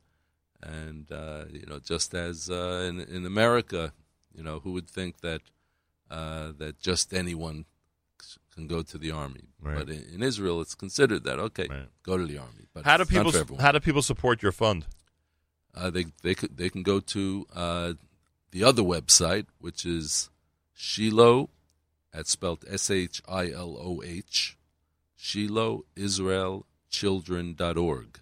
And uh, you know, just as uh, in in America, you know, who would think that uh, that just anyone can go to the army. Right. But in, in, Israel, it's considered that okay, right. go to the army. But how do people how do people support your fund? Uh, they they could, they can go to uh, the other website, which is Shiloh, that's spelled S H I L O H, Shiloh Israel Children.org.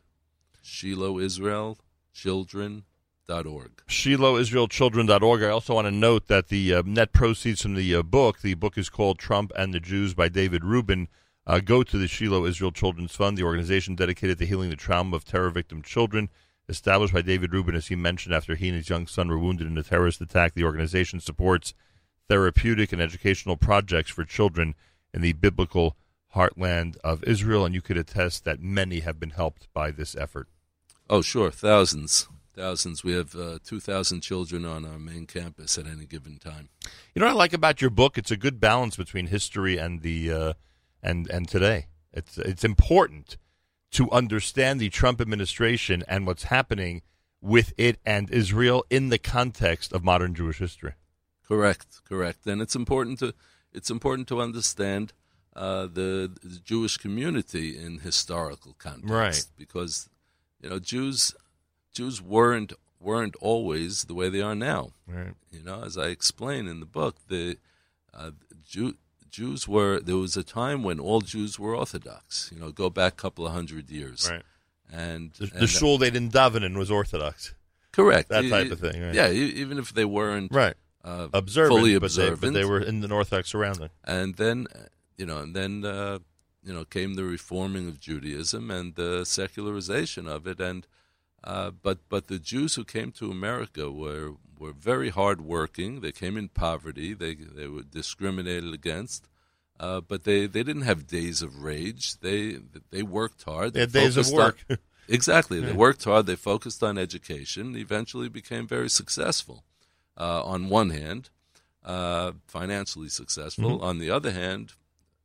Shiloh Israel Children shilohIsraelChildren.org. ShilohIsraelChildren.org. I also want to note that the uh, net proceeds from the uh, book, the book is called Trump and the Jews by David Rubin, uh, go to the Shiloh Israel Children's Fund, the organization dedicated to healing the trauma of terror victim children. Established by David Rubin, as he mentioned, after he and his young son were wounded in a terrorist attack, the organization supports therapeutic and educational projects for children in the biblical heartland of Israel, and you could attest that many have been helped by this effort. Oh, sure, thousands thousands. We have uh, 2,000 children on our main campus at any given time. You know what I like about your book? It's a good balance between history and the uh, and and today. It's it's important to understand the Trump administration and what's happening with it and Israel in the context of modern Jewish history. Correct, correct, and it's important to it's important to understand uh, the, the Jewish community in historical context, right? Because you know Jews Jews weren't weren't always the way they are now. Right. You know, as I explain in the book, the uh, Jew, Jews were there was a time when all Jews were Orthodox. You know, go back a couple of hundred years. Right. And the, and shul they didn't daven in was Orthodox. Correct. That type of thing. Right. Yeah, even if they weren't right uh, observant, fully but observant, they, but they, were in the Orthodox surrounding. And then, you know, and then uh, you know came the reforming of Judaism and the secularization of it, and uh, but but the Jews who came to America were were very hardworking. They came in poverty. They they were discriminated against. Uh, but they, they didn't have days of rage. They they worked hard. They, they had days of work. On, [LAUGHS] exactly. They worked hard. They focused on education. Eventually became very successful. Uh, on one hand, uh, financially successful. Mhm. On the other hand,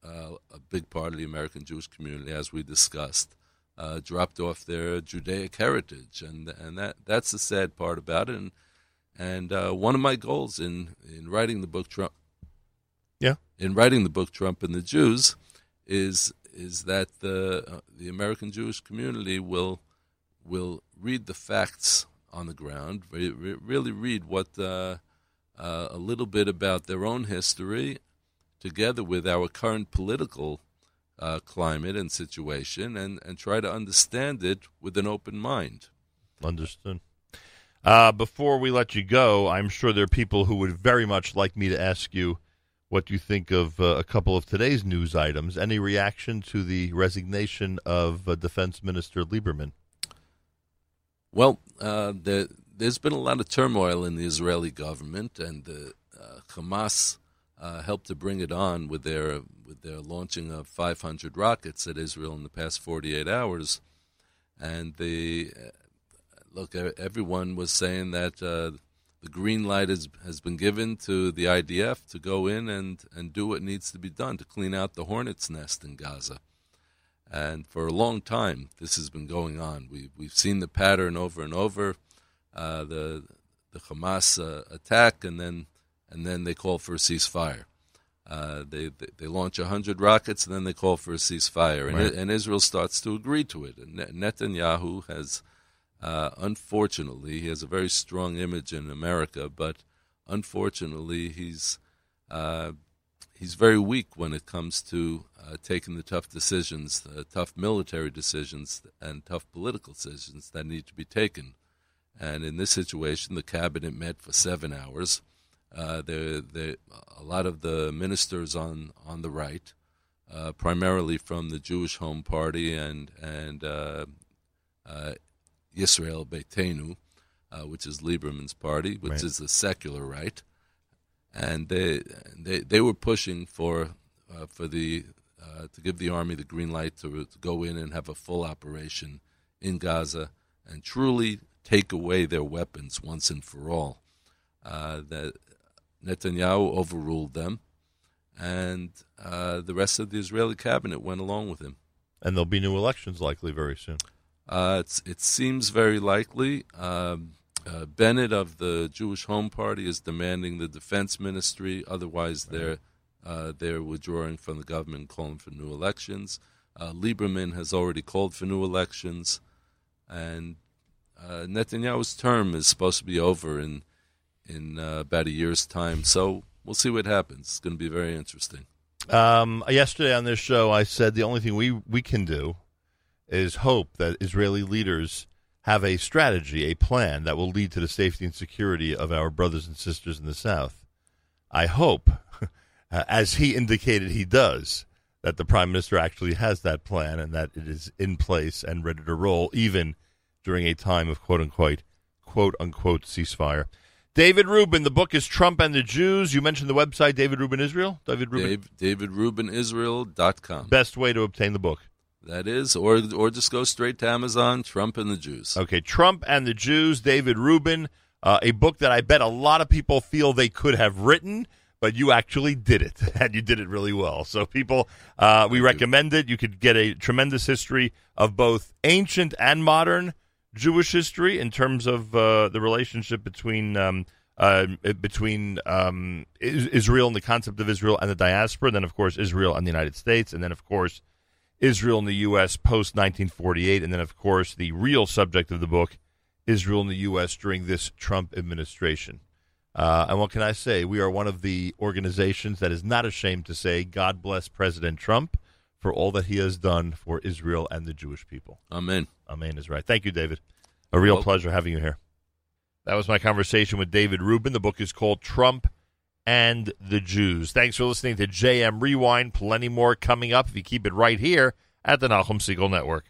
uh, a big part of the American Jewish community, as we discussed, uh, dropped off their Judaic heritage, and and that that's the sad part about it. And and uh, one of my goals in in writing the book Trump, Yeah. in writing the book Trump and the Jews, is is that the uh, the American Jewish community will will read the facts on the ground, re- re- really read what uh, uh, a little bit about their own history, together with our current political uh, climate and situation, and, and try to understand it with an open mind. Understood. Uh, before we let you go, I'm sure there are people who would very much like me to ask you what you think of uh, a couple of today's news items. Any reaction to the resignation of uh, Defense Minister Lieberman? Well, uh, there, there's been a lot of turmoil in the Israeli government, and the uh, Hamas uh, helped to bring it on with their with their launching of 500 rockets at Israel in the past 48 hours. And the uh, look, everyone was saying that uh, the green light has has been given to the IDF to go in and and do what needs to be done to clean out the hornet's nest in Gaza. And for a long time, this has been going on. We we've seen the pattern over and over. Uh, the the Hamas uh, attack, and then and then they call for a ceasefire. Uh, they, they they launch hundred rockets, and then they call for a ceasefire, and, Right. and Israel starts to agree to it. And Netanyahu has, uh, unfortunately, he has a very strong image in America, but unfortunately, he's uh, he's very weak when it comes to uh, taking the tough decisions, the tough military decisions, and tough political decisions that need to be taken. And in this situation, the cabinet met for seven hours. Uh, a lot of the ministers on on the right, uh, primarily from the Jewish Home Party and and uh, uh, Yisrael Beitenu, uh, which is Lieberman's party, which Right. is the secular right, and they they they were pushing for uh, for the uh, to give the army the green light to, to go in and have a full operation in Gaza and truly take away their weapons once and for all. Uh, that Netanyahu overruled them, and uh, the rest of the Israeli cabinet went along with him. And there'll be new elections likely very soon. Uh, it's, it seems very likely. Um, uh, Bennett of the Jewish Home Party is demanding the defense ministry. Otherwise, they're uh, they're withdrawing from the government, calling for new elections. Uh, Lieberman has already called for new elections, and uh, Netanyahu's term is supposed to be over in in uh, about a year's time. So we'll see what happens. It's going to be very interesting. Um, yesterday on this show, I said the only thing we, we can do is hope that Israeli leaders have a strategy, a plan that will lead to the safety and security of our brothers and sisters in the South. I hope, [LAUGHS] as he indicated he does, that the Prime Minister actually has that plan and that it is in place and ready to roll, even during a time of quote unquote, quote unquote ceasefire. David Rubin, the book is Trump and the Jews. You mentioned the website, David Rubin Israel. David Rubin. Dave, DavidRubinIsrael.com. Best way to obtain the book. That is, or or just go straight to Amazon. Trump and the Jews. Okay, Trump and the Jews, David Rubin, uh, a book that I bet a lot of people feel they could have written, but you actually did it, [LAUGHS] and you did it really well. So, people, uh, we you. recommend it. You could get a tremendous history of both ancient and modern Jewish history in terms of uh, the relationship between. Um, uh, between um, Israel and the concept of Israel and the diaspora, and then of course Israel and the United States, and then of course Israel in the U.S. post 1948, and then, of course, the real subject of the book, Israel in the U.S. during this Trump administration. Uh, and what can I say? We are one of the organizations that is not ashamed to say, God bless President Trump for all that he has done for Israel and the Jewish people. Amen. Amen is right. Thank you, David. A real Well- pleasure having you here. That was my conversation with David Rubin. The book is called Trump and the Jews. Thanks for listening to JM Rewind. Plenty more coming up if you keep it right here at the Nachum Segal Network.